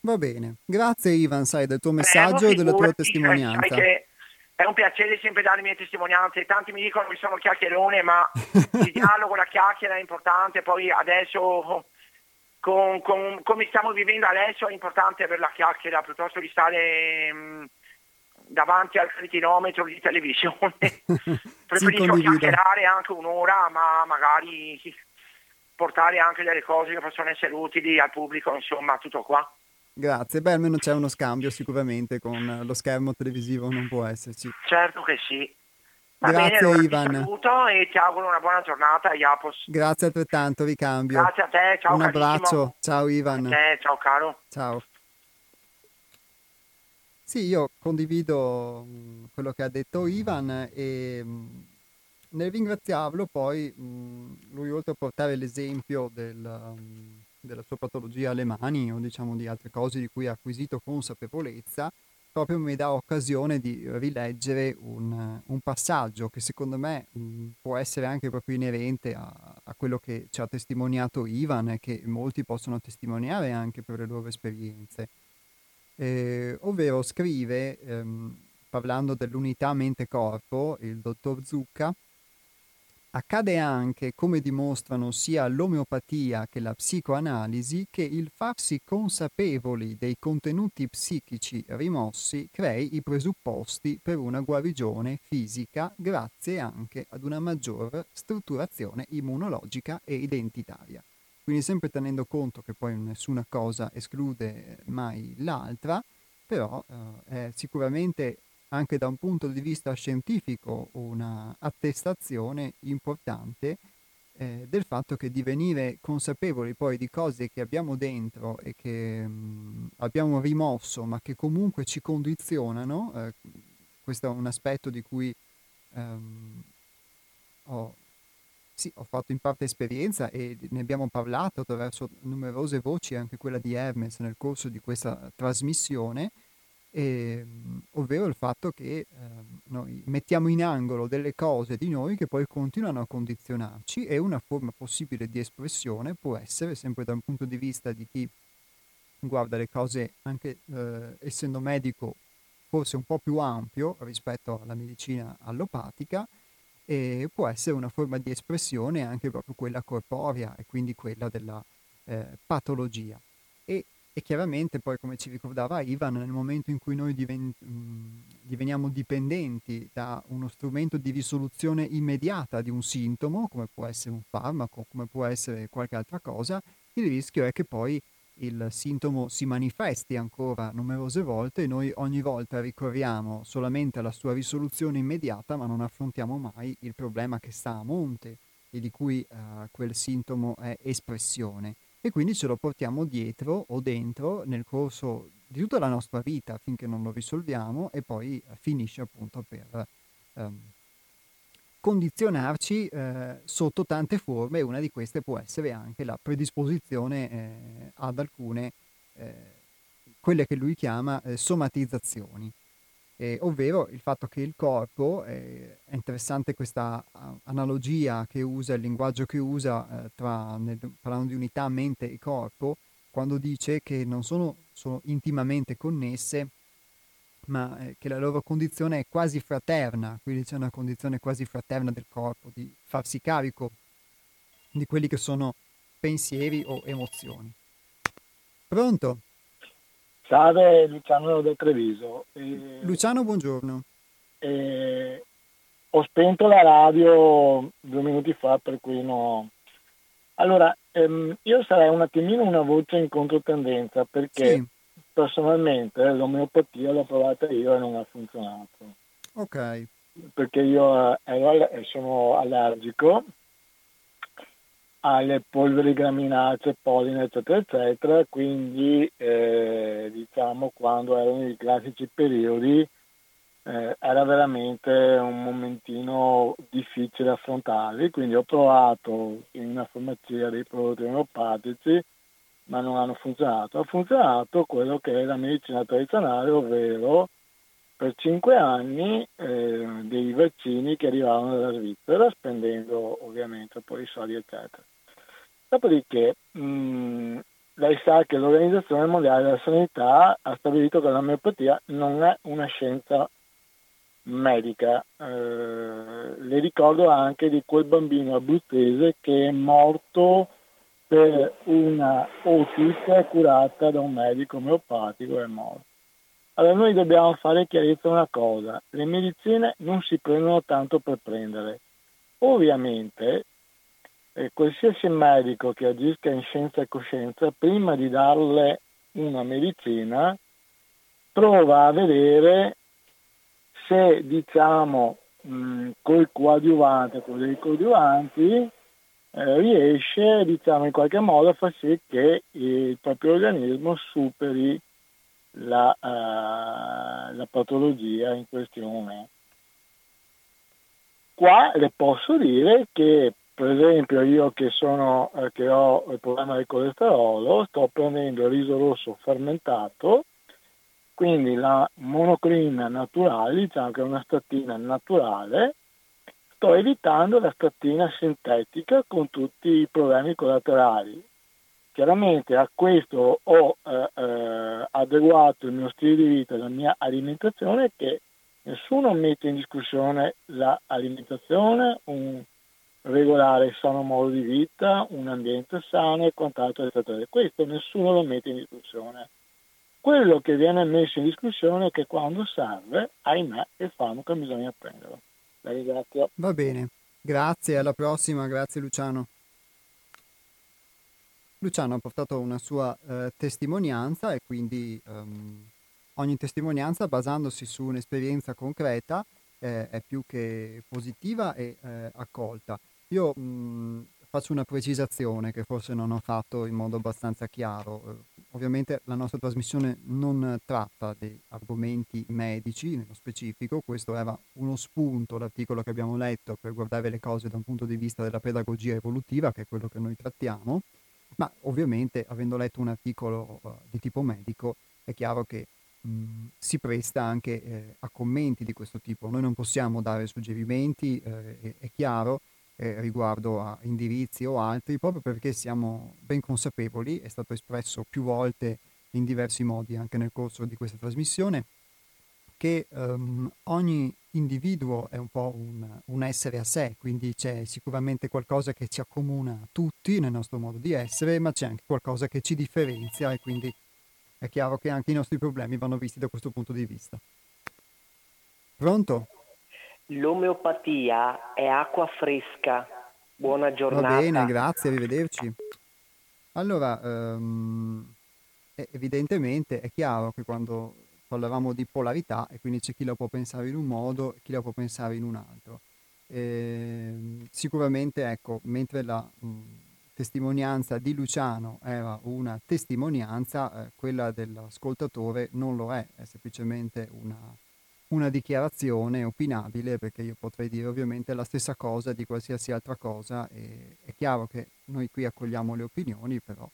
Speaker 1: Va bene, grazie Ivan, sai, del tuo messaggio e della tua testimonianza.
Speaker 2: È un piacere sempre dare le mie testimonianze, tanti mi dicono che sono chiacchierone, ma il dialogo, la chiacchiera è importante, poi adesso con, con, come stiamo vivendo adesso è importante avere la chiacchiera piuttosto di stare mh, mm, davanti al retinometro di televisione. Preferisco chiacchierare anche un'ora, ma magari portare anche delle cose che possono essere utili al pubblico, insomma, tutto qua.
Speaker 1: Grazie, beh almeno c'è uno scambio sicuramente con lo schermo televisivo, non può esserci.
Speaker 2: Certo che sì. Va
Speaker 1: Grazie
Speaker 2: bene, allora
Speaker 1: Ivan.
Speaker 2: Ti saluto e ti auguro una buona giornata, Iapos.
Speaker 1: Grazie altrettanto, ricambio.
Speaker 2: Grazie a te, ciao
Speaker 1: Un
Speaker 2: carissimo.
Speaker 1: abbraccio, ciao
Speaker 2: A
Speaker 1: Ivan.
Speaker 2: te, ciao caro.
Speaker 1: Ciao. Sì, io condivido quello che ha detto Ivan e nel ringraziarlo poi lui oltre a portare l'esempio del, della sua patologia alle mani o diciamo di altre cose di cui ha acquisito consapevolezza, proprio mi dà occasione di rileggere un, un passaggio che secondo me può essere anche proprio inerente a, a quello che ci ha testimoniato Ivan e che molti possono testimoniare anche per le loro esperienze. Eh, ovvero scrive, ehm, parlando dell'unità mente-corpo, il dottor Zucca, accade anche, come dimostrano sia l'omeopatia che la psicoanalisi, che il farsi consapevoli dei contenuti psichici rimossi crei i presupposti per una guarigione fisica grazie anche ad una maggior strutturazione immunologica e identitaria. Quindi sempre tenendo conto che poi nessuna cosa esclude mai l'altra, però eh, è sicuramente anche da un punto di vista scientifico una attestazione importante eh, del fatto che divenire consapevoli poi di cose che abbiamo dentro e che mh, abbiamo rimosso ma che comunque ci condizionano, eh, questo è un aspetto di cui ehm, ho sì, ho fatto in parte esperienza e ne abbiamo parlato attraverso numerose voci, anche quella di Hermes nel corso di questa trasmissione, e, ovvero il fatto che eh, noi mettiamo in angolo delle cose di noi che poi continuano a condizionarci e una forma possibile di espressione può essere, sempre da un punto di vista di chi guarda le cose anche eh, essendo medico forse un po' più ampio rispetto alla medicina allopatica, e può essere una forma di espressione anche proprio quella corporea e quindi quella della eh, patologia. E, e, chiaramente poi, come ci ricordava Ivan, nel momento in cui noi diven- mh, diveniamo dipendenti da uno strumento di risoluzione immediata di un sintomo, come può essere un farmaco, come può essere qualche altra cosa, il rischio è che poi il sintomo si manifesti ancora numerose volte e noi ogni volta ricorriamo solamente alla sua risoluzione immediata ma non affrontiamo mai il problema che sta a monte e di cui uh, quel sintomo è espressione. E quindi ce lo portiamo dietro o dentro nel corso di tutta la nostra vita finché non lo risolviamo e poi uh, finisce appunto per um, condizionarci eh, sotto tante forme e una di queste può essere anche la predisposizione eh, ad alcune, eh, quelle che lui chiama eh, somatizzazioni, ovvero il fatto che il corpo, eh, è interessante questa analogia che usa, il linguaggio che usa eh, tra, nel, parlando di unità mente e corpo, quando dice che non sono, sono intimamente connesse, ma eh, che la loro condizione è quasi fraterna, quindi c'è una condizione quasi fraterna del corpo, di farsi carico di quelli che sono pensieri o emozioni. Pronto?
Speaker 3: Salve Luciano del Treviso.
Speaker 1: Eh, Luciano, buongiorno.
Speaker 3: Eh, ho spento la radio due minuti fa, per cui no. Allora, ehm, io sarei un attimino una voce in controtendenza perché sì personalmente l'omeopatia l'ho provata io e non ha funzionato.
Speaker 1: Ok.
Speaker 3: Perché io eh, sono allergico alle polveri graminacee, polline, eccetera, eccetera, quindi eh, diciamo quando erano i classici periodi eh, era veramente un momentino difficile affrontarli, quindi ho provato in una farmacia dei prodotti omeopatici ma non hanno funzionato. Ha funzionato quello che è la medicina tradizionale, ovvero per cinque anni eh, dei vaccini che arrivavano dalla Svizzera, spendendo ovviamente poi i soldi, eccetera. Dopodiché, mh, lei sa che l'Organizzazione Mondiale della Sanità ha stabilito che l'omeopatia non è una scienza medica. Eh, le ricordo anche di quel bambino abruzzese che è morto per una otite curata da un medico omeopatico è morto. Allora noi dobbiamo fare chiarezza una cosa, le medicine non si prendono tanto per prendere. Ovviamente eh, qualsiasi medico che agisca in scienza e coscienza, prima di darle una medicina, prova a vedere se diciamo mh, col coadiuvante, con dei coadiuvanti, eh, riesce diciamo, in qualche modo a far sì che il proprio organismo superi la, uh, la patologia in questione. Qua le posso dire che per esempio io che, sono, eh, che ho il problema del colesterolo sto prendendo il riso rosso fermentato quindi la monoclina naturale diciamo che è una statina naturale sto evitando la statina sintetica con tutti i problemi collaterali. Chiaramente a questo ho eh, eh, adeguato il mio stile di vita, la mia alimentazione, che nessuno mette in discussione l'alimentazione, un regolare sano modo di vita, un ambiente sano e quant'altro, eccetera. Questo nessuno lo mette in discussione. Quello che viene messo in discussione è che quando serve, ahimè, il farmaco bisogna prenderlo. La ringrazio.
Speaker 1: Va bene, grazie, alla prossima, grazie Luciano. Luciano ha portato una sua eh, testimonianza e quindi um, ogni testimonianza basandosi su un'esperienza concreta eh, è più che positiva e eh, accolta. Io mh, faccio una precisazione che forse non ho fatto in modo abbastanza chiaro. Eh, ovviamente la nostra trasmissione non tratta di argomenti medici nello specifico, questo era uno spunto, l'articolo che abbiamo letto, per guardare le cose da un punto di vista della pedagogia evolutiva, che è quello che noi trattiamo, ma ovviamente avendo letto un articolo uh, di tipo medico è chiaro che mh, si presta anche eh, a commenti di questo tipo. Noi non possiamo dare suggerimenti, eh, è, è chiaro, eh, riguardo a indirizzi o altri, proprio perché siamo ben consapevoli, è stato espresso più volte in diversi modi anche nel corso di questa trasmissione, che um, ogni individuo è un po' un, un, essere a sé, quindi c'è sicuramente qualcosa che ci accomuna tutti nel nostro modo di essere, ma c'è anche qualcosa che ci differenzia e quindi è chiaro che anche i nostri problemi vanno visti da questo punto di vista. Pronto?
Speaker 4: L'omeopatia è acqua fresca. Buona giornata.
Speaker 1: Va bene, grazie, arrivederci. Allora, um, evidentemente è chiaro che quando parlavamo di polarità, e quindi c'è chi la può pensare in un modo e chi la può pensare in un altro. E, ehm, sicuramente, ecco, mentre la mh, testimonianza di Luciano era una testimonianza, eh, quella dell'ascoltatore non lo è, è semplicemente una una dichiarazione opinabile perché io potrei dire ovviamente la stessa cosa di qualsiasi altra cosa e è chiaro che noi qui accogliamo le opinioni però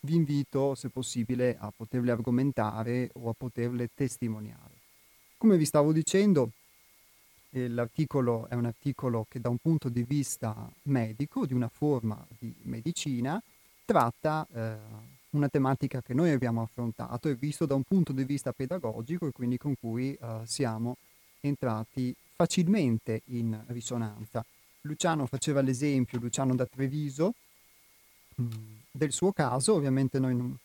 Speaker 1: vi invito se possibile a poterle argomentare o a poterle testimoniare. Come vi stavo dicendo, eh, l'articolo è un articolo che da un punto di vista medico, di una forma di medicina, tratta eh, una tematica che noi abbiamo affrontato e visto da un punto di vista pedagogico e quindi con cui uh, siamo entrati facilmente in risonanza. Luciano faceva l'esempio, Luciano da Treviso, mh, mm, del suo caso, ovviamente noi non,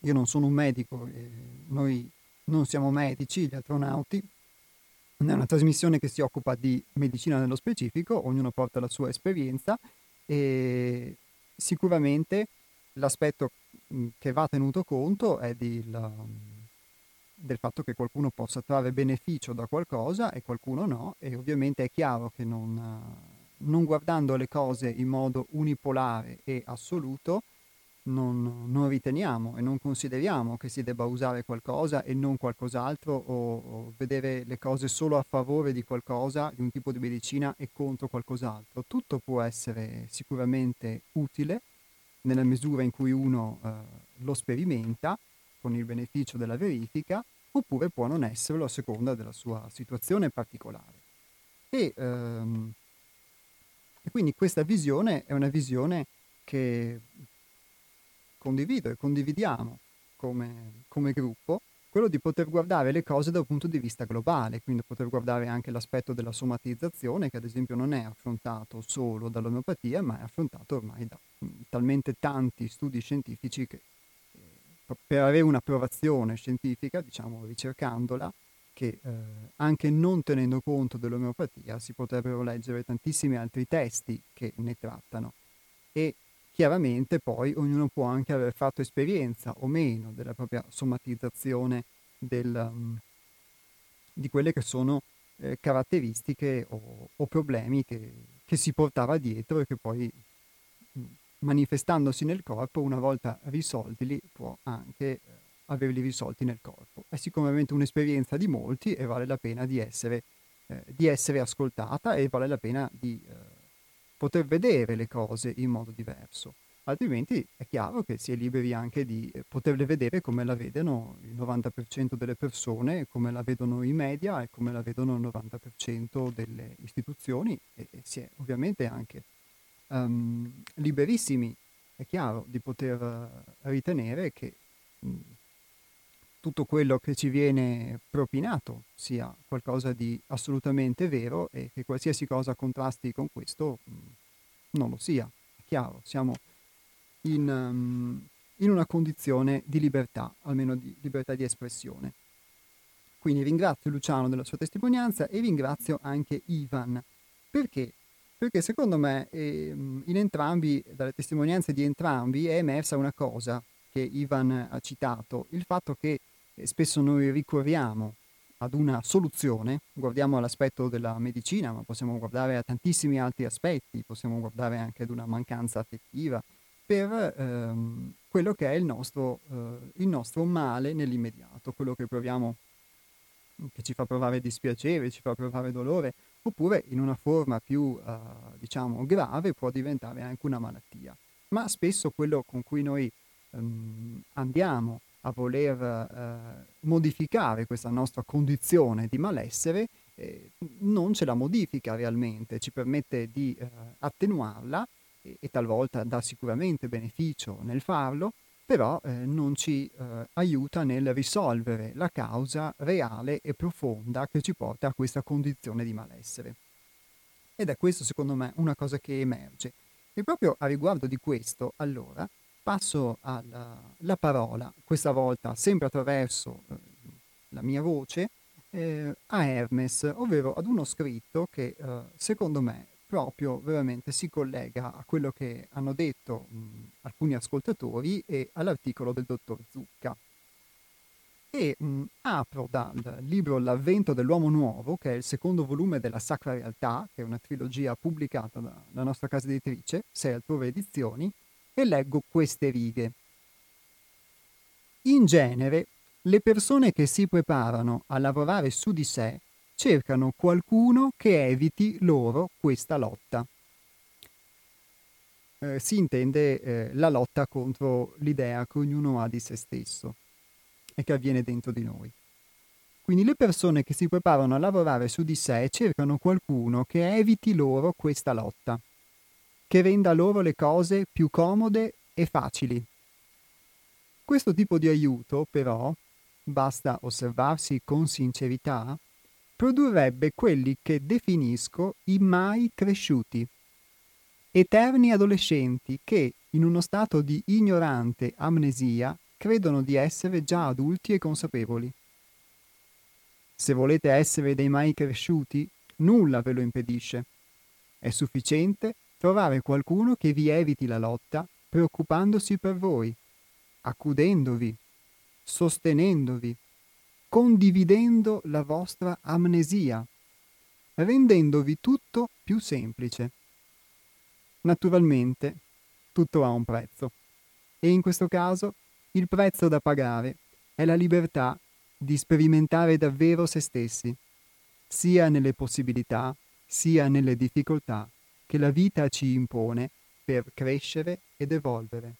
Speaker 1: io non sono un medico, eh, noi non siamo medici, gli astronauti, è una trasmissione che si occupa di medicina nello specifico, ognuno porta la sua esperienza e sicuramente l'aspetto che va tenuto conto è la, del fatto che qualcuno possa trarre beneficio da qualcosa e qualcuno no e ovviamente è chiaro che non, non guardando le cose in modo unipolare e assoluto non, non, riteniamo e non consideriamo che si debba usare qualcosa e non qualcos'altro o, o, vedere le cose solo a favore di qualcosa, di un tipo di medicina e contro qualcos'altro. Tutto può essere sicuramente utile nella misura in cui uno eh, lo sperimenta con il beneficio della verifica, oppure può non esserlo a seconda della sua situazione particolare. E, ehm, e quindi questa visione è una visione che condivido e condividiamo come, come gruppo, quello di poter guardare le cose da un punto di vista globale, quindi poter guardare anche l'aspetto della somatizzazione, che ad esempio non è affrontato solo dall'omeopatia, ma è affrontato ormai da talmente tanti studi scientifici che eh, per avere un'approvazione scientifica, diciamo ricercandola, che eh, anche non tenendo conto dell'omeopatia si potrebbero leggere tantissimi altri testi che ne trattano. E chiaramente poi ognuno può anche aver fatto esperienza o meno della propria somatizzazione del, um, di quelle che sono eh, caratteristiche o, o problemi che, che, si portava dietro e che poi manifestandosi nel corpo, una volta risoltili, può anche eh, averli risolti nel corpo. È sicuramente un'esperienza di molti e vale la pena di essere, eh, di essere ascoltata e vale la pena di eh, poter vedere le cose in modo diverso. Altrimenti è chiaro che si è liberi anche di eh, poterle vedere come la vedono il 90% delle persone, come la vedono i media e come la vedono il 90% delle istituzioni e, e si è ovviamente anche um, liberissimi, è chiaro, di poter uh, ritenere che mh, tutto quello che ci viene propinato sia qualcosa di assolutamente vero e che qualsiasi cosa contrasti con questo mh, non lo sia. È chiaro, siamo in, um, in una condizione di libertà, almeno di libertà di espressione. Quindi ringrazio Luciano della sua testimonianza e ringrazio anche Ivan. Perché? Perché secondo me eh, in entrambi, dalle testimonianze di entrambi, è emersa una cosa che Ivan ha citato, il fatto che spesso noi ricorriamo ad una soluzione, guardiamo all'aspetto della medicina, ma possiamo guardare a tantissimi altri aspetti, possiamo guardare anche ad una mancanza affettiva, per ehm, quello che è il nostro, eh, il nostro male nell'immediato, quello che proviamo, che ci fa provare dispiacere, ci fa provare dolore, oppure in una forma più, eh, diciamo, grave può diventare anche una malattia. Ma spesso quello con cui noi ehm, andiamo a voler eh, modificare questa nostra condizione di malessere eh, non ce la modifica realmente, ci permette di eh, attenuarla e, e talvolta dà sicuramente beneficio nel farlo, però eh, non ci eh, aiuta nel risolvere la causa reale e profonda che ci porta a questa condizione di malessere. Ed è questo secondo me una cosa che emerge. E proprio a riguardo di questo, allora, passo alla parola, questa volta sempre attraverso eh, la mia voce, eh, a Hermes, ovvero ad uno scritto che eh, secondo me proprio veramente si collega a quello che hanno detto mh, alcuni ascoltatori e all'articolo del dottor Zucca. E mh, apro dal libro L'avvento dell'uomo nuovo, che è il secondo volume della Sacra Realtà, che è una trilogia pubblicata dalla nostra casa editrice, sei altrove edizioni, e leggo queste righe. In genere, le persone che si preparano a lavorare su di sé cercano qualcuno che eviti loro questa lotta. Eh, si intende eh, la lotta contro l'idea che ognuno ha di se stesso e che avviene dentro di noi. Quindi le persone che si preparano a lavorare su di sé cercano qualcuno che eviti loro questa lotta, che renda loro le cose più comode e facili. Questo tipo di aiuto, però, basta osservarsi con sincerità, produrrebbe quelli che definisco i mai cresciuti, eterni adolescenti che, in uno stato di ignorante amnesia, credono di essere già adulti e consapevoli. Se volete essere dei mai cresciuti, nulla ve lo impedisce. È sufficiente trovare qualcuno che vi eviti la lotta preoccupandosi per voi, accudendovi, sostenendovi, condividendo la vostra amnesia, rendendovi tutto più semplice. Naturalmente, tutto ha un prezzo e in questo caso il prezzo da pagare è la libertà di sperimentare davvero se stessi, sia nelle possibilità, sia nelle difficoltà che la vita ci impone per crescere ed evolvere.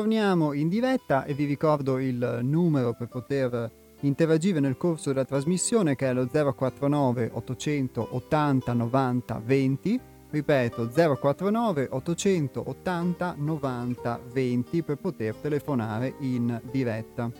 Speaker 1: Torniamo in diretta e vi ricordo il numero per poter interagire nel corso della trasmissione che è lo 049 880 90 20 ripeto 049 880 90 20 per poter telefonare in diretta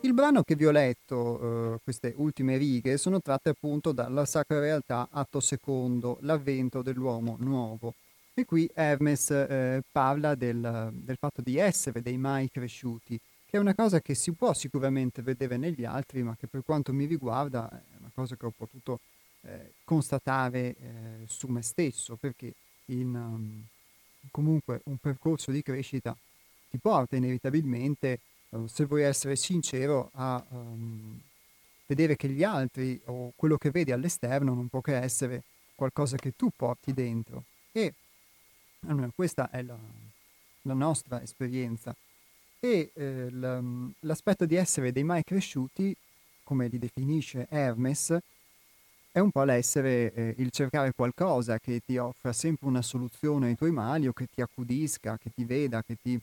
Speaker 1: il brano che vi ho letto, eh, queste ultime righe, sono tratte appunto dalla Sacra Realtà, atto secondo, l'avvento dell'uomo nuovo. E qui Hermes eh, parla del, del, fatto di essere dei mai cresciuti, che è una cosa che si può sicuramente vedere negli altri, ma che per quanto mi riguarda è una cosa che ho potuto eh, constatare eh, su me stesso, perché in, um, comunque un percorso di crescita ti porta inevitabilmente, uh, se vuoi essere sincero, a um, vedere che gli altri o quello che vedi all'esterno non può che essere qualcosa che tu porti dentro. E questa è la, la nostra esperienza. E eh, l'aspetto di essere dei mai cresciuti, come li definisce Hermes, è un po' l'essere, eh, il cercare qualcosa che ti offra sempre una soluzione ai tuoi mali o che ti accudisca, che ti veda, che ti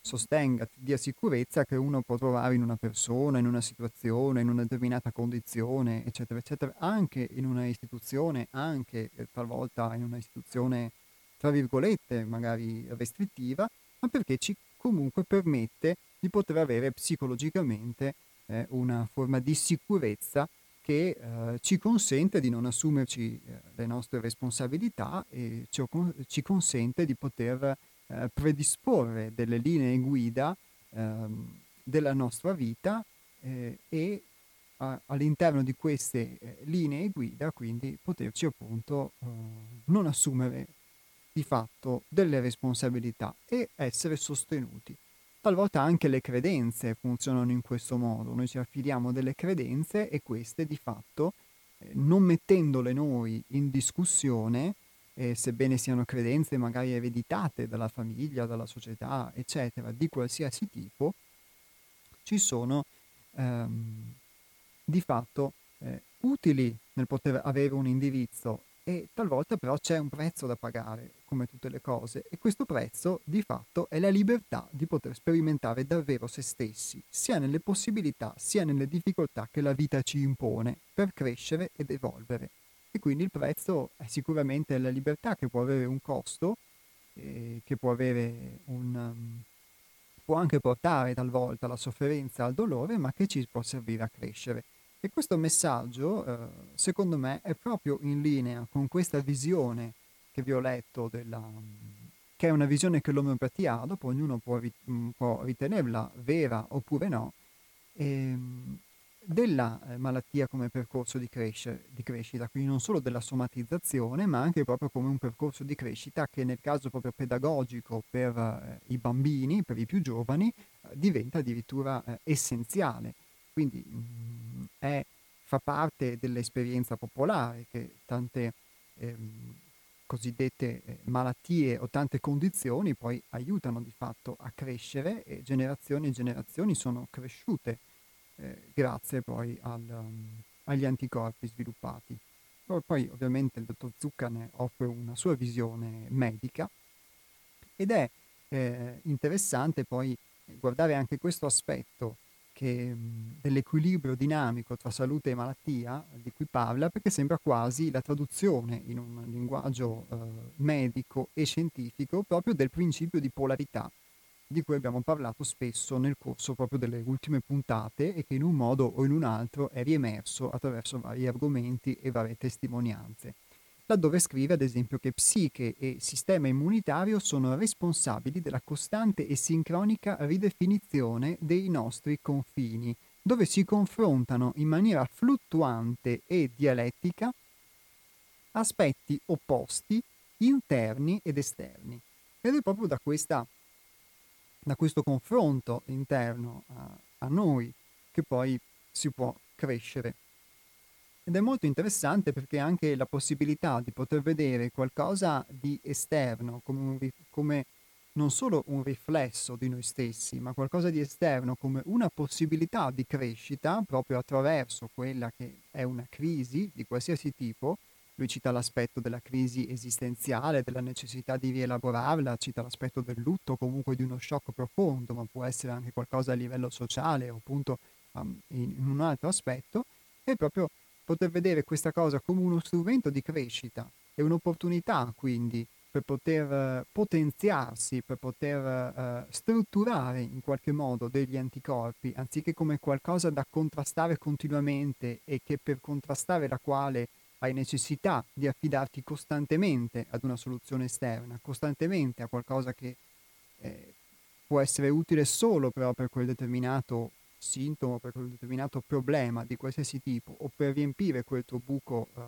Speaker 1: sostenga, ti dia sicurezza che uno può trovare in una persona, in una situazione, in una determinata condizione, eccetera, eccetera, anche in una istituzione, anche eh, talvolta in una istituzione tra virgolette, magari restrittiva, ma perché ci comunque permette di poter avere psicologicamente eh, una forma di sicurezza che eh, ci consente di non assumerci eh, le nostre responsabilità e ci, ci consente di poter eh, predisporre delle linee guida ehm, della nostra vita eh, e a, all'interno di queste eh, linee guida quindi poterci appunto non assumere di fatto delle responsabilità e essere sostenuti. Talvolta anche le credenze funzionano in questo modo, noi ci affidiamo delle credenze e queste di fatto, eh, non mettendole noi in discussione, eh, sebbene siano credenze magari ereditate dalla famiglia, dalla società, eccetera, di qualsiasi tipo, ci sono ehm, di fatto eh, utili nel poter avere un indirizzo e talvolta però c'è un prezzo da pagare, come tutte le cose, e questo prezzo di fatto è la libertà di poter sperimentare davvero se stessi, sia nelle possibilità sia nelle difficoltà che la vita ci impone per crescere ed evolvere. E quindi il prezzo è sicuramente la libertà che può avere un costo, eh, che può avere un... Um, può anche portare talvolta alla sofferenza, al dolore, ma che ci può servire a crescere. E questo messaggio, eh, secondo me, è proprio in linea con questa visione che vi ho letto, della, che è una visione che l'omeopatia ha, dopo ognuno può, mm, può ritenerla vera oppure no, ehm, della eh, malattia come percorso di, cresce, di, crescita, quindi non solo della somatizzazione, ma anche proprio come un percorso di crescita che nel caso proprio pedagogico per eh, i bambini, per i più giovani, eh, diventa addirittura eh, essenziale. Quindi mm, è, fa parte dell'esperienza popolare che tante ehm, cosiddette eh, malattie o tante condizioni poi aiutano di fatto a crescere e generazioni e generazioni sono cresciute eh, grazie poi al, um, agli anticorpi sviluppati. Poi ovviamente il dottor Zucca ne offre una sua visione medica ed è eh, interessante poi guardare anche questo aspetto che, dell'equilibrio dinamico tra salute e malattia di cui parla, perché sembra quasi la traduzione in un linguaggio eh, medico e scientifico proprio del principio di polarità di cui abbiamo parlato spesso nel corso proprio delle ultime puntate e che in un modo o in un altro è riemerso attraverso vari argomenti e varie testimonianze laddove scrive ad esempio che psiche e sistema immunitario sono responsabili della costante e sincronica ridefinizione dei nostri confini, dove si confrontano in maniera fluttuante e dialettica aspetti opposti, interni ed esterni. Ed è proprio da, questa, da questo confronto interno a, a noi che poi si può crescere ed è molto interessante perché anche la possibilità di poter vedere qualcosa di esterno come, un, come non solo un riflesso di noi stessi, ma qualcosa di esterno come una possibilità di crescita proprio attraverso quella che è una crisi di qualsiasi tipo, lui cita l'aspetto della crisi esistenziale, della necessità di rielaborarla, cita l'aspetto del lutto, comunque di uno shock profondo, ma può essere anche qualcosa a livello sociale o appunto um, in, in un altro aspetto, e proprio poter vedere questa cosa come uno strumento di crescita e un'opportunità quindi per poter eh, potenziarsi, per poter uh, strutturare in qualche modo degli anticorpi, anziché come qualcosa da contrastare continuamente e che per contrastare la quale hai necessità di affidarti costantemente ad una soluzione esterna, costantemente a qualcosa che eh, può essere utile solo però per quel determinato sintomo, per quel determinato problema di qualsiasi tipo o per riempire quel tuo buco uh,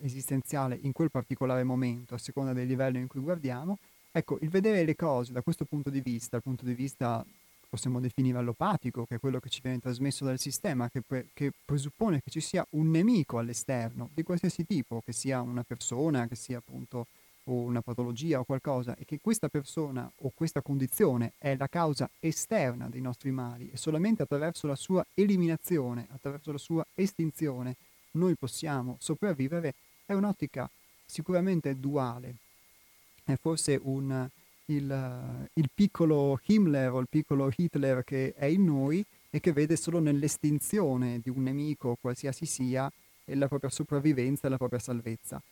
Speaker 1: esistenziale in quel particolare momento, a seconda del livello in cui guardiamo, ecco, il vedere le cose da questo punto di vista, dal punto di vista possiamo definire allopatico, che è quello che ci viene trasmesso dal sistema, che, pre- che, presuppone che ci sia un nemico all'esterno di qualsiasi tipo, che sia una persona, che sia appunto una patologia o qualcosa, e che questa persona o questa condizione è la causa esterna dei nostri mali e solamente attraverso la sua eliminazione, attraverso la sua estinzione, noi possiamo sopravvivere, è un'ottica sicuramente duale, è forse un il, il piccolo Himmler o il piccolo Hitler che è in noi e che vede solo nell'estinzione di un nemico, qualsiasi sia, la propria sopravvivenza e la propria salvezza.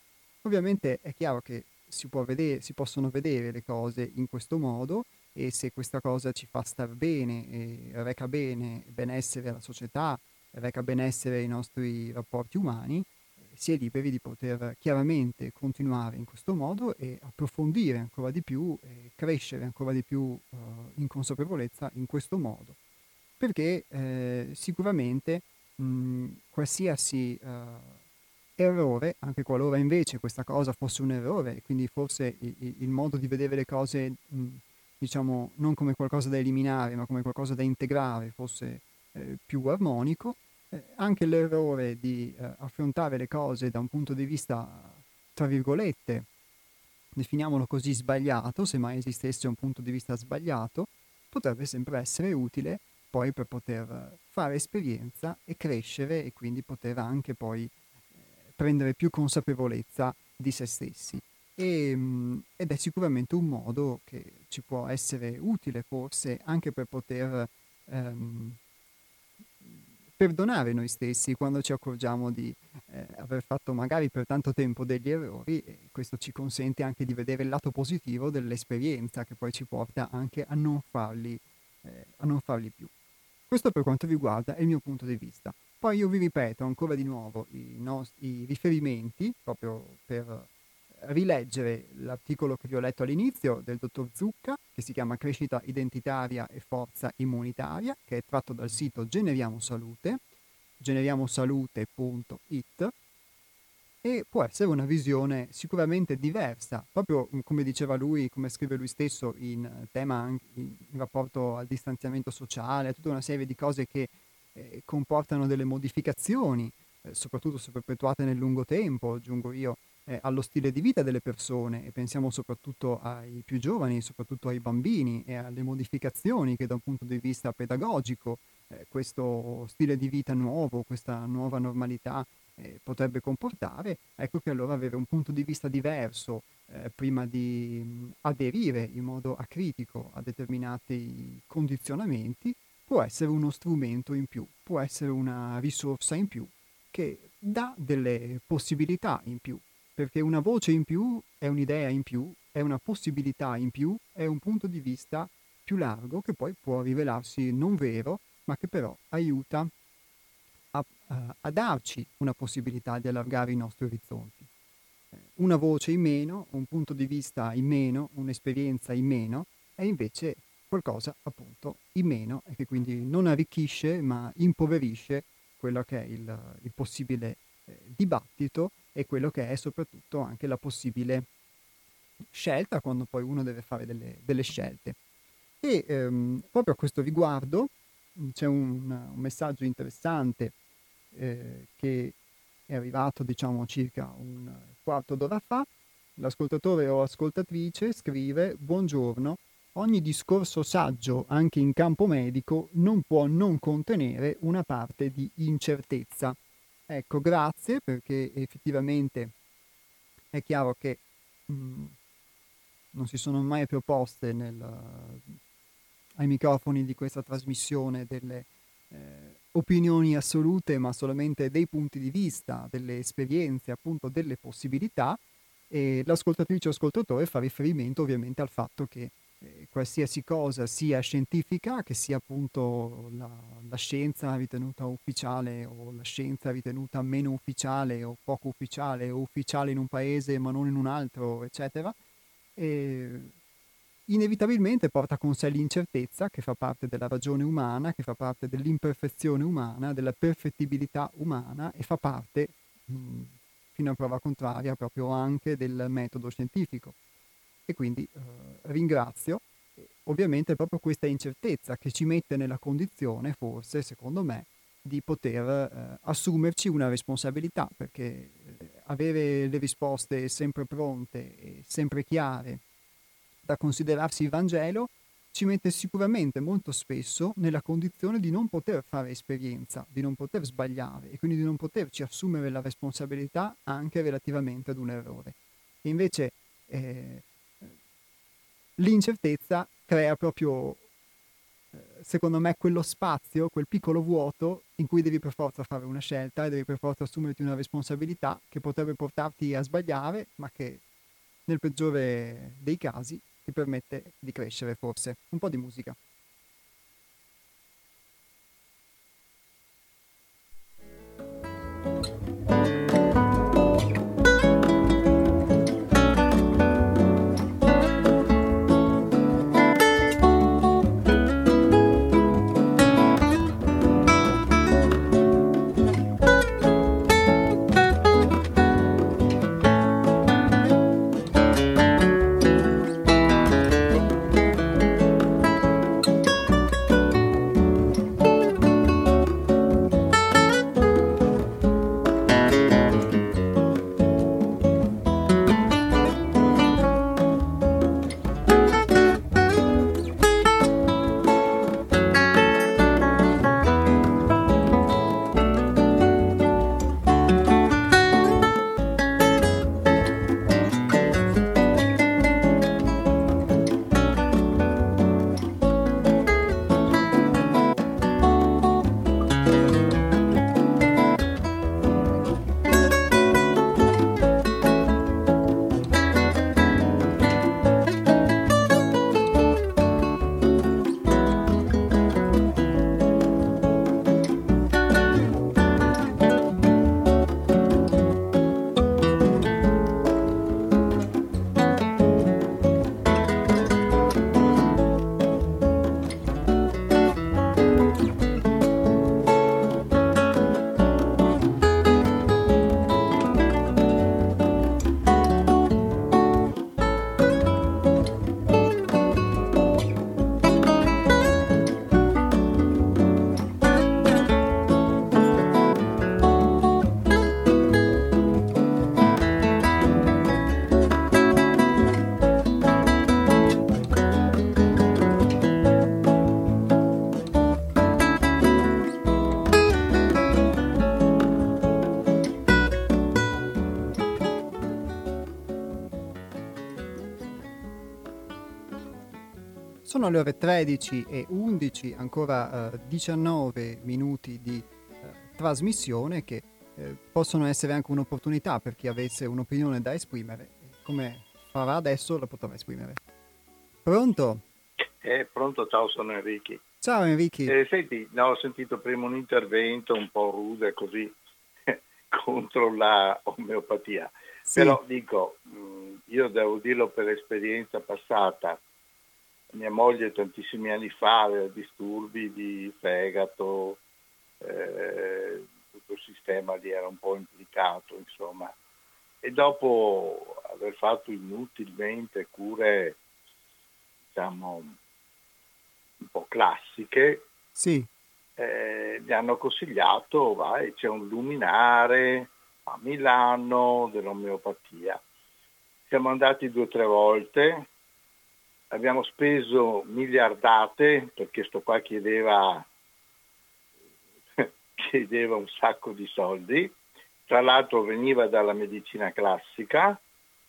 Speaker 1: Ovviamente è chiaro che si, vedere, si, possono vedere le cose in questo modo e se questa cosa ci fa star bene e reca bene benessere alla società, reca benessere ai nostri rapporti umani, si è liberi di poter chiaramente continuare in questo modo e approfondire ancora di più e crescere ancora di più uh, in consapevolezza in questo modo. Perché eh, sicuramente mh, qualsiasi uh, errore, anche qualora invece questa cosa fosse un errore, quindi forse il, il modo di vedere le cose, diciamo, non come qualcosa da eliminare, ma come qualcosa da integrare, fosse eh, più armonico, eh, anche l'errore di eh, affrontare le cose da un punto di vista, tra virgolette, definiamolo così, sbagliato, se mai esistesse un punto di vista sbagliato, potrebbe sempre essere utile poi per poter fare esperienza e crescere e quindi poter anche poi prendere più consapevolezza di se stessi. E, mm, ed è sicuramente un modo che ci può essere utile forse anche per poter ehm, perdonare noi stessi quando ci accorgiamo di eh, aver fatto magari per tanto tempo degli errori e questo ci consente anche di vedere il lato positivo dell'esperienza che poi ci porta anche a non farli, eh, a non farli più. Questo per quanto riguarda il mio punto di vista. Poi io vi ripeto ancora di nuovo i, nostri, i riferimenti proprio per rileggere l'articolo che vi ho letto all'inizio del dottor Zucca, che si chiama Crescita identitaria e forza immunitaria, che è tratto dal sito Generiamo Salute, generiamosalute.it, e può essere una visione sicuramente diversa, proprio come diceva lui, come scrive lui stesso in tema anche in rapporto al distanziamento sociale, tutta una serie di cose che eh, comportano delle modificazioni, eh, soprattutto se perpetuate nel lungo tempo, aggiungo io, eh, allo stile di vita delle persone. E pensiamo soprattutto ai più giovani, soprattutto ai bambini e alle modificazioni che da un punto di vista pedagogico eh, questo stile di vita nuovo, questa nuova normalità eh, potrebbe comportare, ecco che allora avere un punto di vista diverso eh, prima di aderire in modo acritico a determinati condizionamenti può essere uno strumento in più, può essere una risorsa in più che dà delle possibilità in più perché una voce in più è un'idea in più, è una possibilità in più, è un punto di vista più largo che poi può rivelarsi non vero, ma che però aiuta a, a, darci una possibilità di allargare i nostri orizzonti. Una voce in meno, un punto di vista in meno, un'esperienza in meno, è invece qualcosa appunto in meno e che quindi non arricchisce ma impoverisce quello che è il, il possibile eh, dibattito e quello che è soprattutto anche la possibile scelta quando poi uno deve fare delle, delle scelte. E ehm, proprio a questo riguardo c'è un, un messaggio interessante eh, che è arrivato diciamo circa un quarto d'ora fa. L'ascoltatore o ascoltatrice scrive Buongiorno, ogni discorso saggio anche in campo medico non può non contenere una parte di incertezza Ecco, grazie perché effettivamente È chiaro che mh, mm, non si sono mai proposte nel, ai microfoni di questa trasmissione delle eh, opinioni assolute, ma solamente dei punti di vista, delle esperienze, appunto delle possibilità. E l'ascoltatrice o ascoltatore fa riferimento ovviamente al fatto che eh, qualsiasi cosa sia scientifica, che sia appunto la, la, scienza ritenuta ufficiale o la scienza ritenuta meno ufficiale o poco ufficiale o ufficiale in un paese ma non in un altro, eccetera, e inevitabilmente porta con sé l'incertezza che fa parte della ragione umana, che fa parte dell'imperfezione umana, della perfettibilità umana e fa parte, mh, fino a prova contraria, proprio anche del metodo scientifico. E quindi eh, ringrazio ovviamente proprio questa incertezza che ci mette nella condizione, forse, secondo me, di poter eh, assumerci una responsabilità, perché eh, avere le risposte sempre pronte e sempre chiare da considerarsi il Vangelo ci mette sicuramente molto spesso nella condizione di non poter fare esperienza, di non poter sbagliare e quindi di non poterci assumere la responsabilità anche relativamente ad un errore. E invece eh, l'incertezza crea proprio, eh, secondo me, quello spazio, quel piccolo vuoto in cui devi per forza fare una scelta e devi per forza assumerti una responsabilità che potrebbe portarti a sbagliare, ma che nel peggiore dei casi ti permette di crescere forse. Un po' di musica. Sono le ore 13 e 11, ancora eh, 19 minuti di eh, trasmissione che eh, possono essere anche un'opportunità per chi avesse un'opinione da esprimere. Come farà adesso la potrà esprimere. Pronto?
Speaker 5: Eh, pronto, ciao, sono Enrichi.
Speaker 1: Ciao Enrichi.
Speaker 5: Eh, senti, no, ho sentito prima un intervento un po' rude così contro la omeopatia. Sì. Però dico, mh, mm, io devo dirlo per esperienza passata, mia moglie tantissimi anni fa aveva disturbi di fegato, eh, tutto il sistema lì era un po' implicato, insomma. E dopo aver fatto inutilmente cure, diciamo, un po' classiche,
Speaker 1: sì.
Speaker 5: eh, gli hanno consigliato, vai, c'è un luminare a Milano dell'omeopatia. Siamo andati due o tre volte, abbiamo speso miliardate perché sto qua chiedeva, chiedeva un sacco di soldi, tra l'altro veniva dalla medicina classica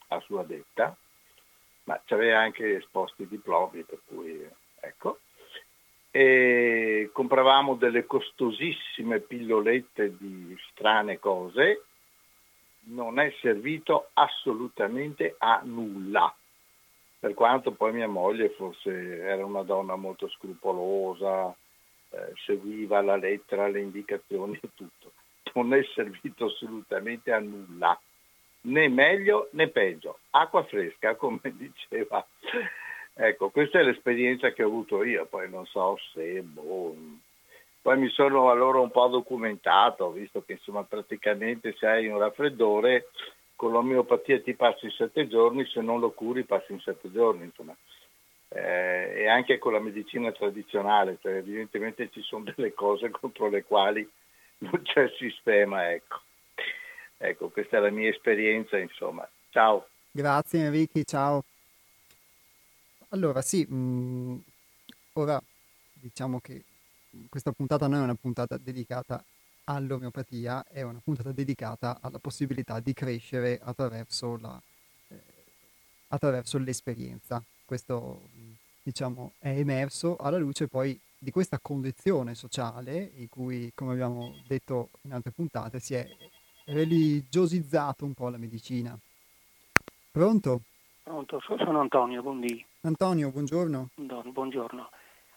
Speaker 5: a sua detta, ma c'aveva anche esposti diplomi, per cui ecco. E compravamo delle costosissime pillolette di strane cose, non è servito assolutamente a nulla, per quanto poi mia moglie fosse, era una donna molto scrupolosa, eh, seguiva la lettera, le indicazioni e tutto. Non è servito assolutamente a nulla, né meglio né peggio. Acqua fresca, come diceva. Ecco, questa è l'esperienza che ho avuto io, poi non so se... Boh. Poi mi sono allora un po' documentato, visto che insomma praticamente se hai un raffreddore con l'omeopatia ti passi sette giorni, se non lo curi passi in sette giorni, insomma eh, e anche con la medicina tradizionale, cioè evidentemente ci sono delle cose contro le quali non c'è sistema, ecco. Ecco, questa è la mia esperienza, insomma. Ciao.
Speaker 1: Grazie Enrico, ciao. Allora, sì, mh, mm, ora diciamo che questa puntata non è una puntata dedicata all'omeopatia, è una puntata dedicata alla possibilità di crescere attraverso, la, eh, attraverso l'esperienza questo diciamo, è emerso alla luce poi di questa condizione sociale in cui, come abbiamo detto in altre puntate, si è religiosizzato un po' la medicina. Pronto?
Speaker 6: Pronto, sono Antonio, buondì.
Speaker 1: Antonio, buongiorno.
Speaker 6: Buongiorno.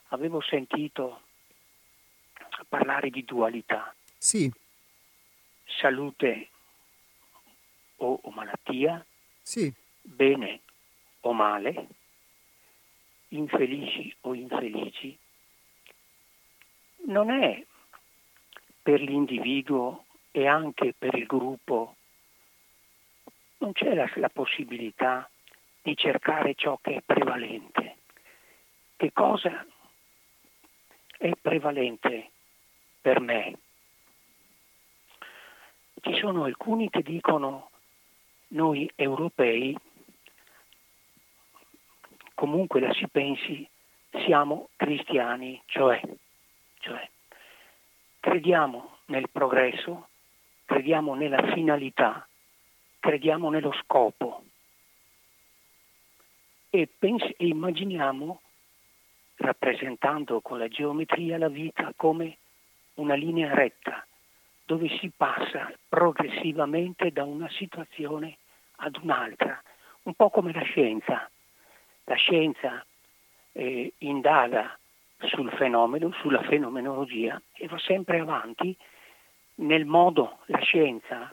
Speaker 6: Avevo sentito parlare di dualità.
Speaker 1: Sì.
Speaker 6: Salute o, o malattia.
Speaker 1: Sì.
Speaker 6: Bene o male infelici o infelici, non è per l'individuo e anche per il gruppo, non c'è la, la possibilità di cercare ciò che è prevalente. Che cosa è prevalente per me? Ci sono alcuni che dicono noi europei comunque la si pensi, siamo cristiani, cioè, cioè crediamo nel progresso, crediamo nella finalità, crediamo nello scopo. E, pens- e immaginiamo, rappresentando con la geometria la vita come una linea retta, dove si passa progressivamente da una situazione ad un'altra, un po' come la scienza. La scienza eh, indaga sul fenomeno, sulla fenomenologia e va sempre avanti nel modo, la scienza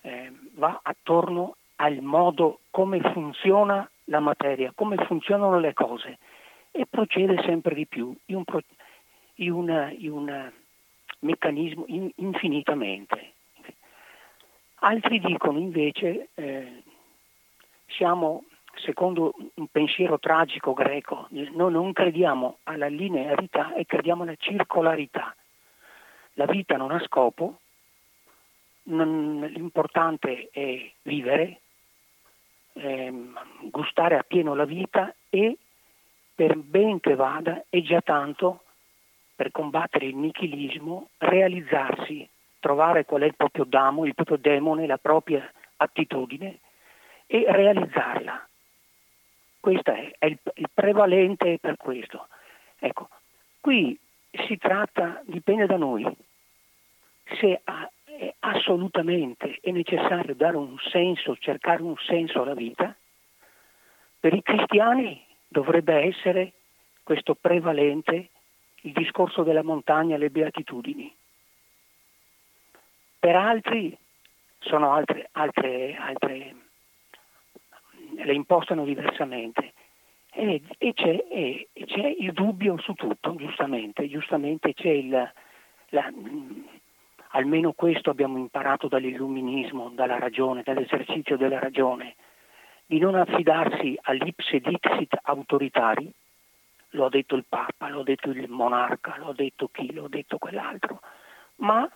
Speaker 6: eh, va attorno al modo come funziona la materia, come funzionano le cose e procede sempre di più. In un, in una, in un meccanismo in, infinitamente. Altri dicono invece eh, siamo secondo un pensiero tragico greco, noi non crediamo alla linearità e crediamo alla circolarità. La vita non ha scopo, non, l'importante è vivere, ehm, gustare appieno la vita e per ben che vada è già tanto per combattere il nichilismo, realizzarsi, trovare qual è il proprio damo, il proprio demone, la propria attitudine e realizzarla questo è, è il, il, prevalente per questo. Ecco, qui si tratta, dipende da noi, se ha, è assolutamente è necessario dare un senso, cercare un senso alla vita, per i cristiani dovrebbe essere questo prevalente il discorso della montagna e le beatitudini. Per altri sono altre, altre, altre le impostano diversamente. E, e, c'è, e, c'è, il dubbio su tutto, giustamente, giustamente c'è il, la, almeno questo abbiamo imparato dall'illuminismo, dalla ragione, dall'esercizio della ragione, di non affidarsi all'ipse dixit autoritari, lo ha detto il Papa, lo ha detto il monarca, lo ha detto chi, lo ha detto quell'altro, ma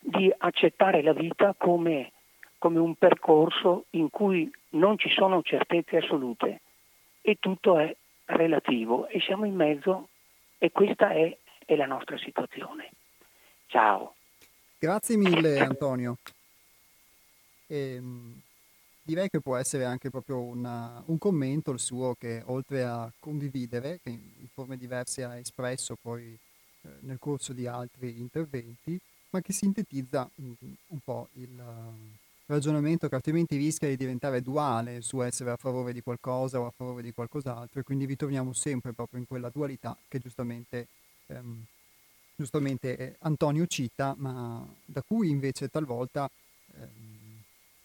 Speaker 6: di accettare la vita come come un percorso in cui non ci sono certezze assolute e tutto è relativo e siamo in mezzo e questa è, è la nostra situazione. Ciao.
Speaker 1: Grazie mille Antonio. Ehm, direi che può essere anche proprio una, un commento il suo che oltre a condividere, che in forme diverse ha espresso poi eh, nel corso di altri interventi, ma che sintetizza un, un po' il uh, ragionamento che altrimenti rischia di diventare duale su essere a favore di qualcosa o a favore di qualcos'altro e quindi ritorniamo sempre proprio in quella dualità che giustamente, ehm, giustamente eh, Antonio cita, ma da cui invece talvolta ehm,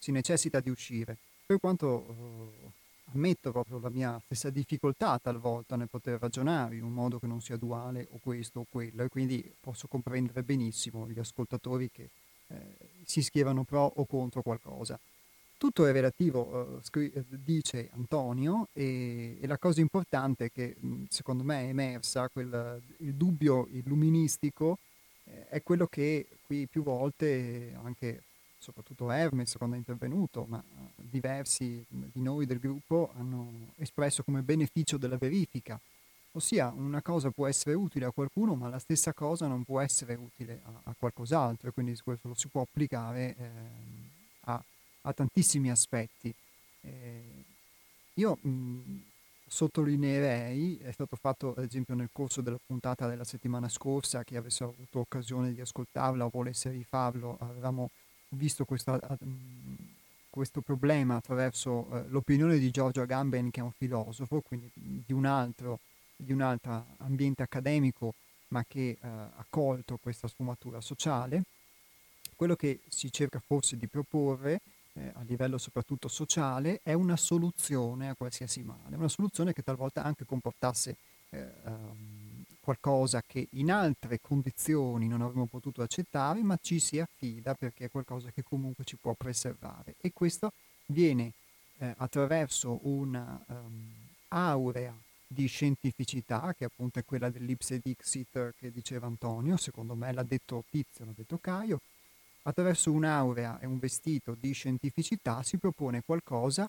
Speaker 1: si necessita di uscire. Per quanto eh, ammetto proprio la mia stessa difficoltà talvolta nel poter ragionare in un modo che non sia duale o questo o quello e quindi posso comprendere benissimo gli ascoltatori che eh, si schierano pro o contro qualcosa. Tutto è relativo, eh, scri- eh, dice Antonio, e, e, la cosa importante che secondo me è emersa, quel, il dubbio illuministico, eh, è quello che qui più volte anche soprattutto Hermes quando è intervenuto, ma diversi di noi del gruppo hanno espresso come beneficio della verifica. Ossia, una cosa può essere utile a qualcuno, ma la stessa cosa non può essere utile a, a qualcos'altro, e quindi questo lo si può applicare eh, a, a, tantissimi aspetti. Eh, io mh, sottolineerei, è stato fatto ad esempio nel corso della puntata della settimana scorsa, chi avesse avuto occasione di ascoltarla o volesse rifarlo, avevamo visto questa, questo problema attraverso eh, l'opinione di Giorgio Agamben, che è un filosofo, quindi di un altro, di un altro ambiente accademico, ma che eh, ha colto questa sfumatura sociale. Quello che si cerca forse di proporre eh, a livello soprattutto sociale è una soluzione a qualsiasi male, una soluzione che talvolta anche comportasse um, qualcosa che in altre condizioni non avremmo potuto accettare, ma ci si affida perché è qualcosa che comunque ci può preservare. E questo viene eh, attraverso una um, aurea di scientificità, che appunto è quella dell'ipse dixit che diceva Antonio, secondo me l'ha detto Tizio, l'ha detto Caio, attraverso un'aurea e un vestito di scientificità si propone qualcosa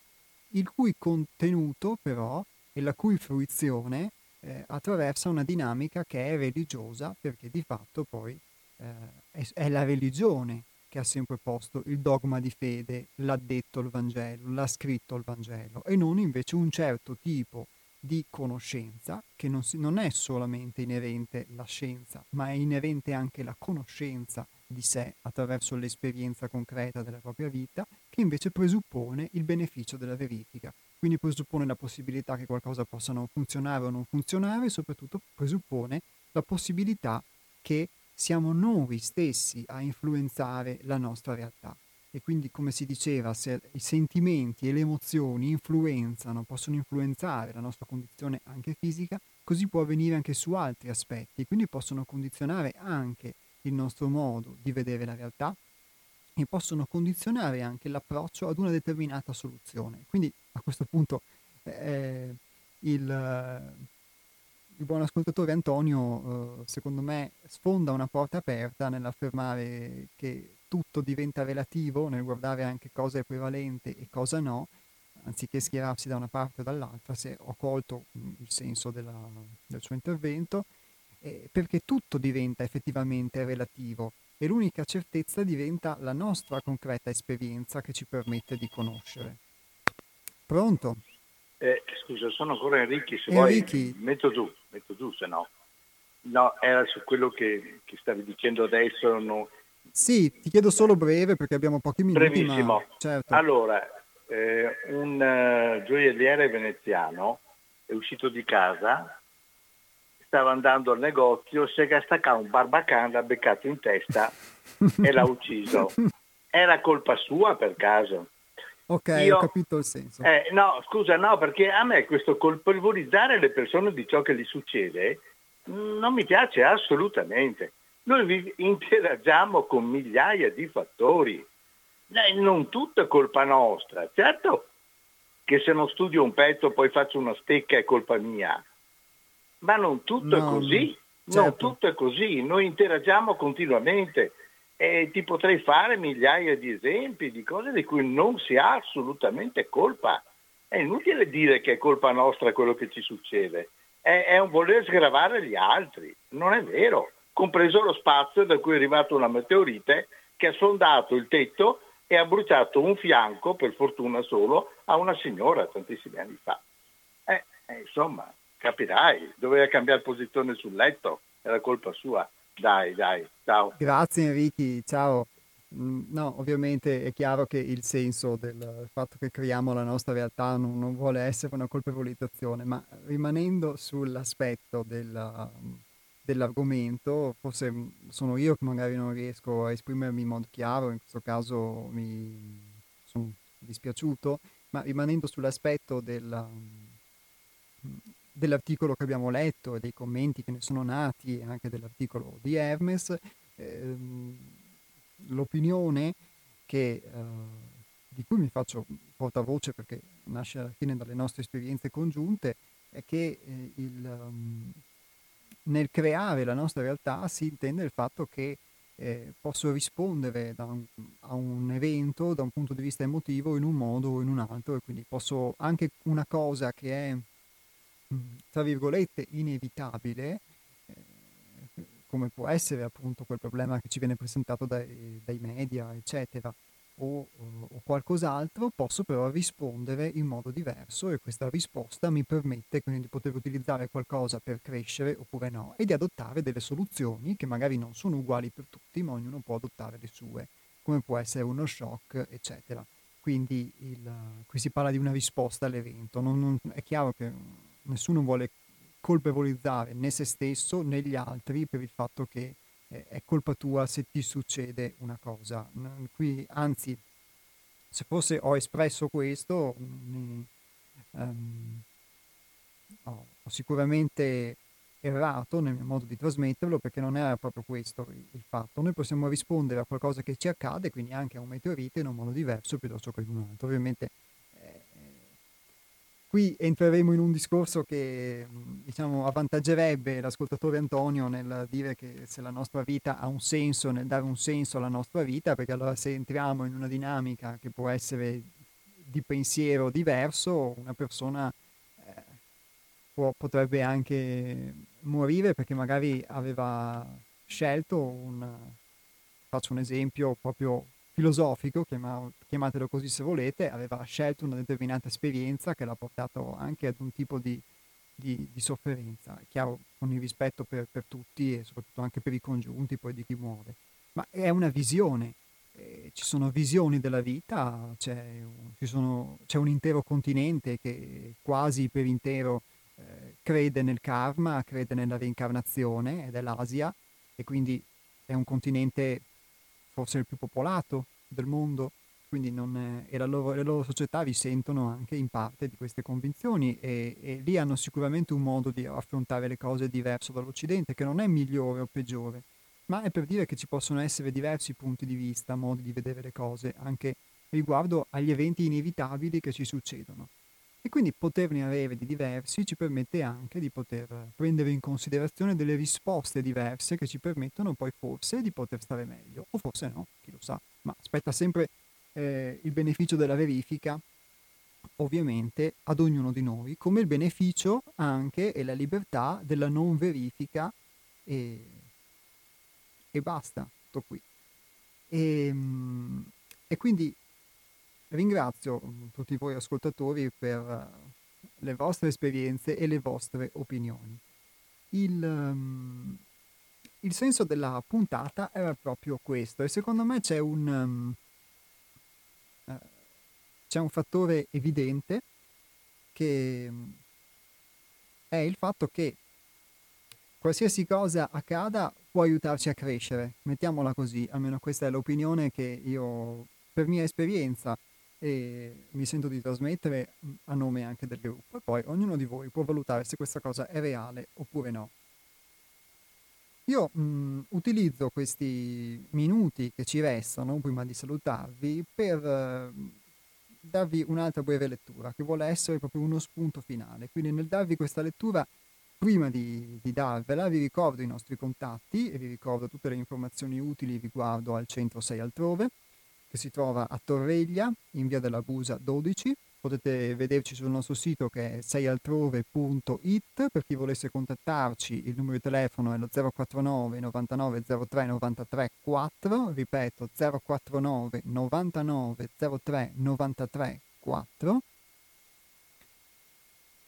Speaker 1: il cui contenuto però e la cui fruizione eh, attraversa una dinamica che è religiosa perché di fatto poi eh, è, è, la religione che ha sempre posto il dogma di fede, l'ha detto il Vangelo, l'ha scritto il Vangelo e non invece un certo tipo di conoscenza che non, si, non è solamente inerente la scienza, ma è inerente anche la conoscenza di sé attraverso l'esperienza concreta della propria vita, che invece presuppone il beneficio della verifica quindi presuppone la possibilità che qualcosa possa non funzionare o non funzionare e soprattutto presuppone la possibilità che siamo noi stessi a influenzare la nostra realtà. E quindi, come si diceva, se i sentimenti e le emozioni influenzano, possono influenzare la nostra condizione anche fisica, così può avvenire anche su altri aspetti, quindi possono condizionare anche il nostro modo di vedere la realtà e possono condizionare anche l'approccio ad una determinata soluzione. Quindi a questo punto eh, il, il, buon ascoltatore Antonio, eh, secondo me, sfonda una porta aperta nell'affermare che tutto diventa relativo, nel guardare anche cosa è prevalente e cosa no, anziché schierarsi da una parte o dall'altra, se ho colto mm, il senso della, del suo intervento, eh, perché tutto diventa effettivamente relativo e l'unica certezza diventa la nostra concreta esperienza che ci permette di conoscere. Pronto?
Speaker 5: Eh, scusa, sono ancora Enrichi, se
Speaker 1: Enrichi.
Speaker 5: vuoi metto giù, metto giù se no. No, era su quello che, che stavi dicendo adesso. No.
Speaker 1: Sì, ti chiedo solo breve perché abbiamo pochi minuti.
Speaker 5: Brevissimo.
Speaker 1: Ma... Certo.
Speaker 5: Allora, eh, un uh, gioielliere veneziano è uscito di casa stava andando al negozio, si è gastacato un barbacan, l'ha beccato in testa e l'ha ucciso. Era colpa sua per caso?
Speaker 1: Ok, Io, ho capito il senso.
Speaker 5: Eh, no, scusa, no, perché a me questo colpevolizzare le persone di ciò che gli succede mm, non mi piace assolutamente. Noi interagiamo con migliaia di fattori, eh, non tutto è colpa nostra. Certo che se non studio un pezzo poi faccio una stecca è colpa mia, ma non tutto no, è così, certo. non tutto è così, noi interagiamo continuamente e ti potrei fare migliaia di esempi di cose di cui non si ha assolutamente colpa. È inutile dire che è colpa nostra quello che ci succede, è, è un voler sgravare gli altri, non è vero, compreso lo spazio da cui è arrivata una meteorite che ha sondato il tetto e ha bruciato un fianco, per fortuna solo, a una signora tantissimi anni fa. Eh, eh, insomma, capirai, doveva cambiare posizione sul letto, era colpa sua. Dai, dai, ciao.
Speaker 1: Grazie Enrichi, ciao. Mm, no, ovviamente è chiaro che il senso del fatto che creiamo la nostra realtà non, non vuole essere una colpevolizzazione, ma rimanendo sull'aspetto della, dell'argomento, forse sono io che magari non riesco a esprimermi in modo chiaro, in questo caso mi sono dispiaciuto, ma rimanendo sull'aspetto della, dell'articolo che abbiamo letto e dei commenti che ne sono nati, anche dell'articolo di Hermes, ehm, l'opinione che, eh, di cui mi faccio portavoce perché nasce alla fine dalle nostre esperienze congiunte, è che eh, il, um, nel creare la nostra realtà si intende il fatto che eh, posso rispondere un, a un evento da un punto di vista emotivo in un modo o in un altro e quindi posso anche una cosa che è tra virgolette inevitabile eh, come può essere appunto quel problema che ci viene presentato dai, dai media eccetera o, o, qualcos'altro, posso però rispondere in modo diverso e questa risposta mi permette quindi di poter utilizzare qualcosa per crescere oppure no e di adottare delle soluzioni che magari non sono uguali per tutti, ma ognuno può adottare le sue, come può essere uno shock, eccetera. Quindi il, qui si parla di una risposta all'evento. Non, non, è chiaro che nessuno vuole colpevolizzare né se stesso né gli altri per il fatto che è colpa tua se ti succede una cosa. Qui, anzi, se fosse ho espresso questo, mi, um, ho, ho, sicuramente errato nel mio modo di trasmetterlo perché non era proprio questo il, il, fatto. Noi possiamo rispondere a qualcosa che ci accade, quindi anche a un meteorite, in un modo diverso piuttosto che in un altro. Ovviamente qui entreremo in un discorso che diciamo, avvantaggerebbe l'ascoltatore Antonio nel dire che se la nostra vita ha un senso, nel dare un senso alla nostra vita, perché allora se entriamo in una dinamica che può essere di pensiero diverso, una persona eh, può, potrebbe anche morire perché magari aveva scelto un, faccio un esempio proprio filosofico, chiamatelo così se volete, aveva scelto una determinata esperienza che l'ha portato anche ad un tipo di, di, di sofferenza, chiaro con il rispetto per, per, tutti e soprattutto anche per i congiunti poi di chi muore, ma è una visione, eh, ci sono visioni della vita, c'è, sono, c'è, un intero continente che quasi per intero eh, crede nel karma, crede nella reincarnazione ed è l'Asia e quindi è un continente forse il più popolato del mondo, quindi è, e loro, le loro società risentono anche in parte di queste convinzioni e, e, lì hanno sicuramente un modo di affrontare le cose diverso dall'Occidente, che non è migliore o peggiore, ma è per dire che ci possono essere diversi punti di vista, modi di vedere le cose, anche riguardo agli eventi inevitabili che ci succedono. E quindi poterne avere di diversi ci permette anche di poter prendere in considerazione delle risposte diverse che ci permettono poi forse di poter stare meglio, o forse no, chi lo sa. Ma aspetta sempre eh, il beneficio della verifica, ovviamente, ad ognuno di noi, come il beneficio anche e la libertà della non verifica e, e basta, tutto qui. E, ehm, e quindi Ringrazio mm, tutti voi ascoltatori per eh, le vostre esperienze e le vostre opinioni. Il, um, il senso della puntata era proprio questo e secondo me c'è un, um, uh, c'è un fattore evidente che um, è il fatto che qualsiasi cosa accada può aiutarci a crescere, mettiamola così, almeno questa è l'opinione che io per mia esperienza e mi sento di trasmettere a nome anche del gruppo poi ognuno di voi può valutare se questa cosa è reale oppure no. Io mh, utilizzo questi minuti che ci restano prima di salutarvi per eh, darvi un'altra breve lettura che vuole essere proprio uno spunto finale. Quindi nel darvi questa lettura, prima di, di darvela, vi ricordo i nostri contatti e vi ricordo tutte le informazioni utili riguardo al centro 6 altrove che si trova a Torreglia, in via della Busa 12, potete vederci sul nostro sito che è seialtrove.it, per chi volesse contattarci il numero di telefono è lo 049 99 03 93 4, ripeto 049 99 03 93 4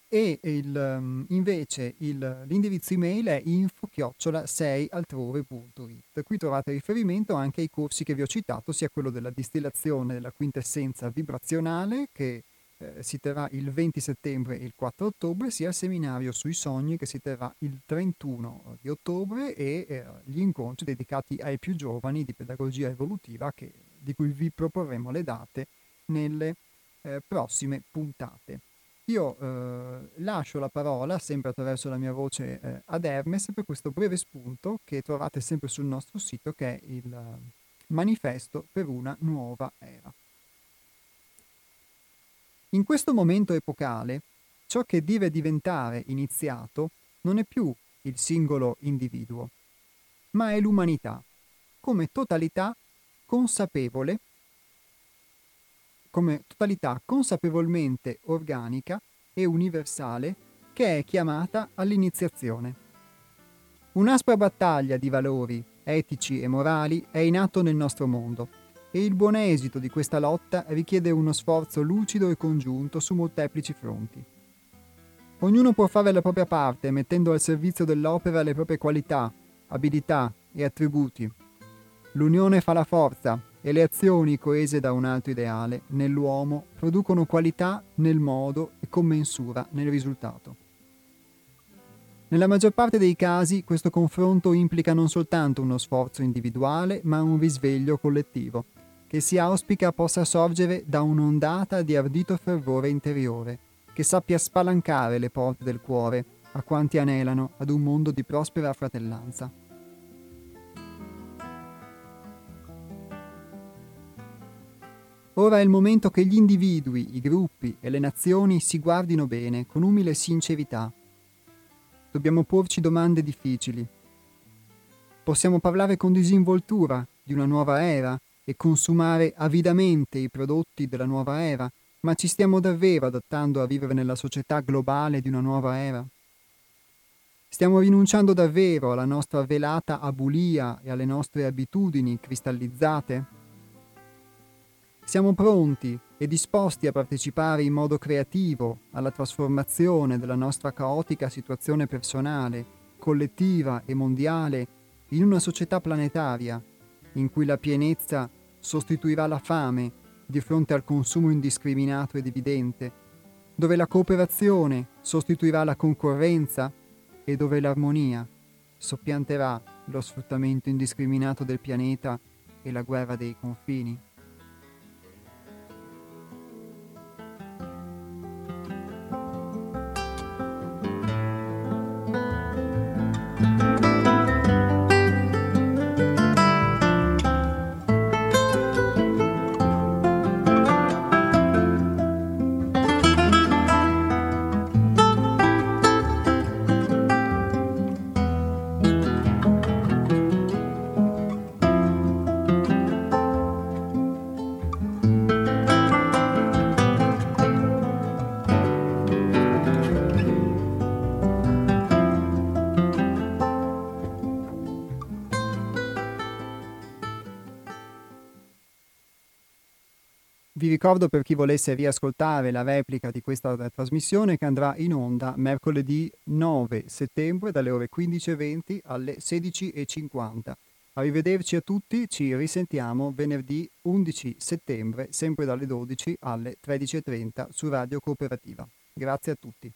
Speaker 1: e il, um, invece il, l'indirizzo email è info-6altrove.it. Qui trovate riferimento anche ai corsi che vi ho citato, sia quello della distillazione della quintessenza vibrazionale che eh, si terrà il 20 settembre e il 4 ottobre, sia il seminario sui sogni che si terrà il 31 di ottobre e eh, gli incontri dedicati ai più giovani di pedagogia evolutiva che, di cui vi proporremo le date nelle eh, prossime puntate. Io eh, lascio la parola, sempre attraverso la mia voce, eh, ad Hermes per questo breve spunto che trovate sempre sul nostro sito, che è il manifesto per una nuova era. In questo momento epocale, ciò che deve diventare iniziato non è più il singolo individuo, ma è l'umanità, come totalità consapevole come totalità consapevolmente organica e universale che è chiamata all'iniziazione. Un'aspra battaglia di valori etici e morali è in atto nel nostro mondo e il buon esito di questa lotta richiede uno sforzo lucido e congiunto su molteplici fronti. Ognuno può fare la propria parte mettendo al servizio dell'opera le proprie qualità, abilità e attributi. L'unione fa la forza e le azioni coese da un alto ideale nell'uomo producono qualità nel modo e commensura nel risultato. Nella maggior parte dei casi questo confronto implica non soltanto uno sforzo individuale, ma un risveglio collettivo, che si auspica possa sorgere da un'ondata di ardito fervore interiore, che sappia spalancare le porte del cuore a quanti anelano ad un mondo di prospera fratellanza. Ora è il momento che gli individui, i gruppi e le nazioni si guardino bene con umile sincerità. Dobbiamo porci domande difficili. Possiamo parlare con disinvoltura di una nuova era e consumare avidamente i prodotti della nuova era, ma ci stiamo davvero adattando a vivere nella società globale di una nuova era? Stiamo rinunciando davvero alla nostra velata abulia e alle nostre abitudini cristallizzate? Siamo pronti e disposti a partecipare in modo creativo alla trasformazione della nostra caotica situazione personale, collettiva e mondiale in una società planetaria in cui la pienezza sostituirà la fame di fronte al consumo indiscriminato ed evidente, dove la cooperazione sostituirà la concorrenza e dove l'armonia soppianterà lo sfruttamento indiscriminato del pianeta e la guerra dei confini. ricordo per chi volesse riascoltare la replica di questa eh, trasmissione che andrà in onda mercoledì 9 settembre dalle ore 15.20 alle 16.50. Arrivederci a tutti, ci risentiamo venerdì 11 settembre, sempre dalle 12 alle 13.30 su Radio Cooperativa. Grazie a tutti.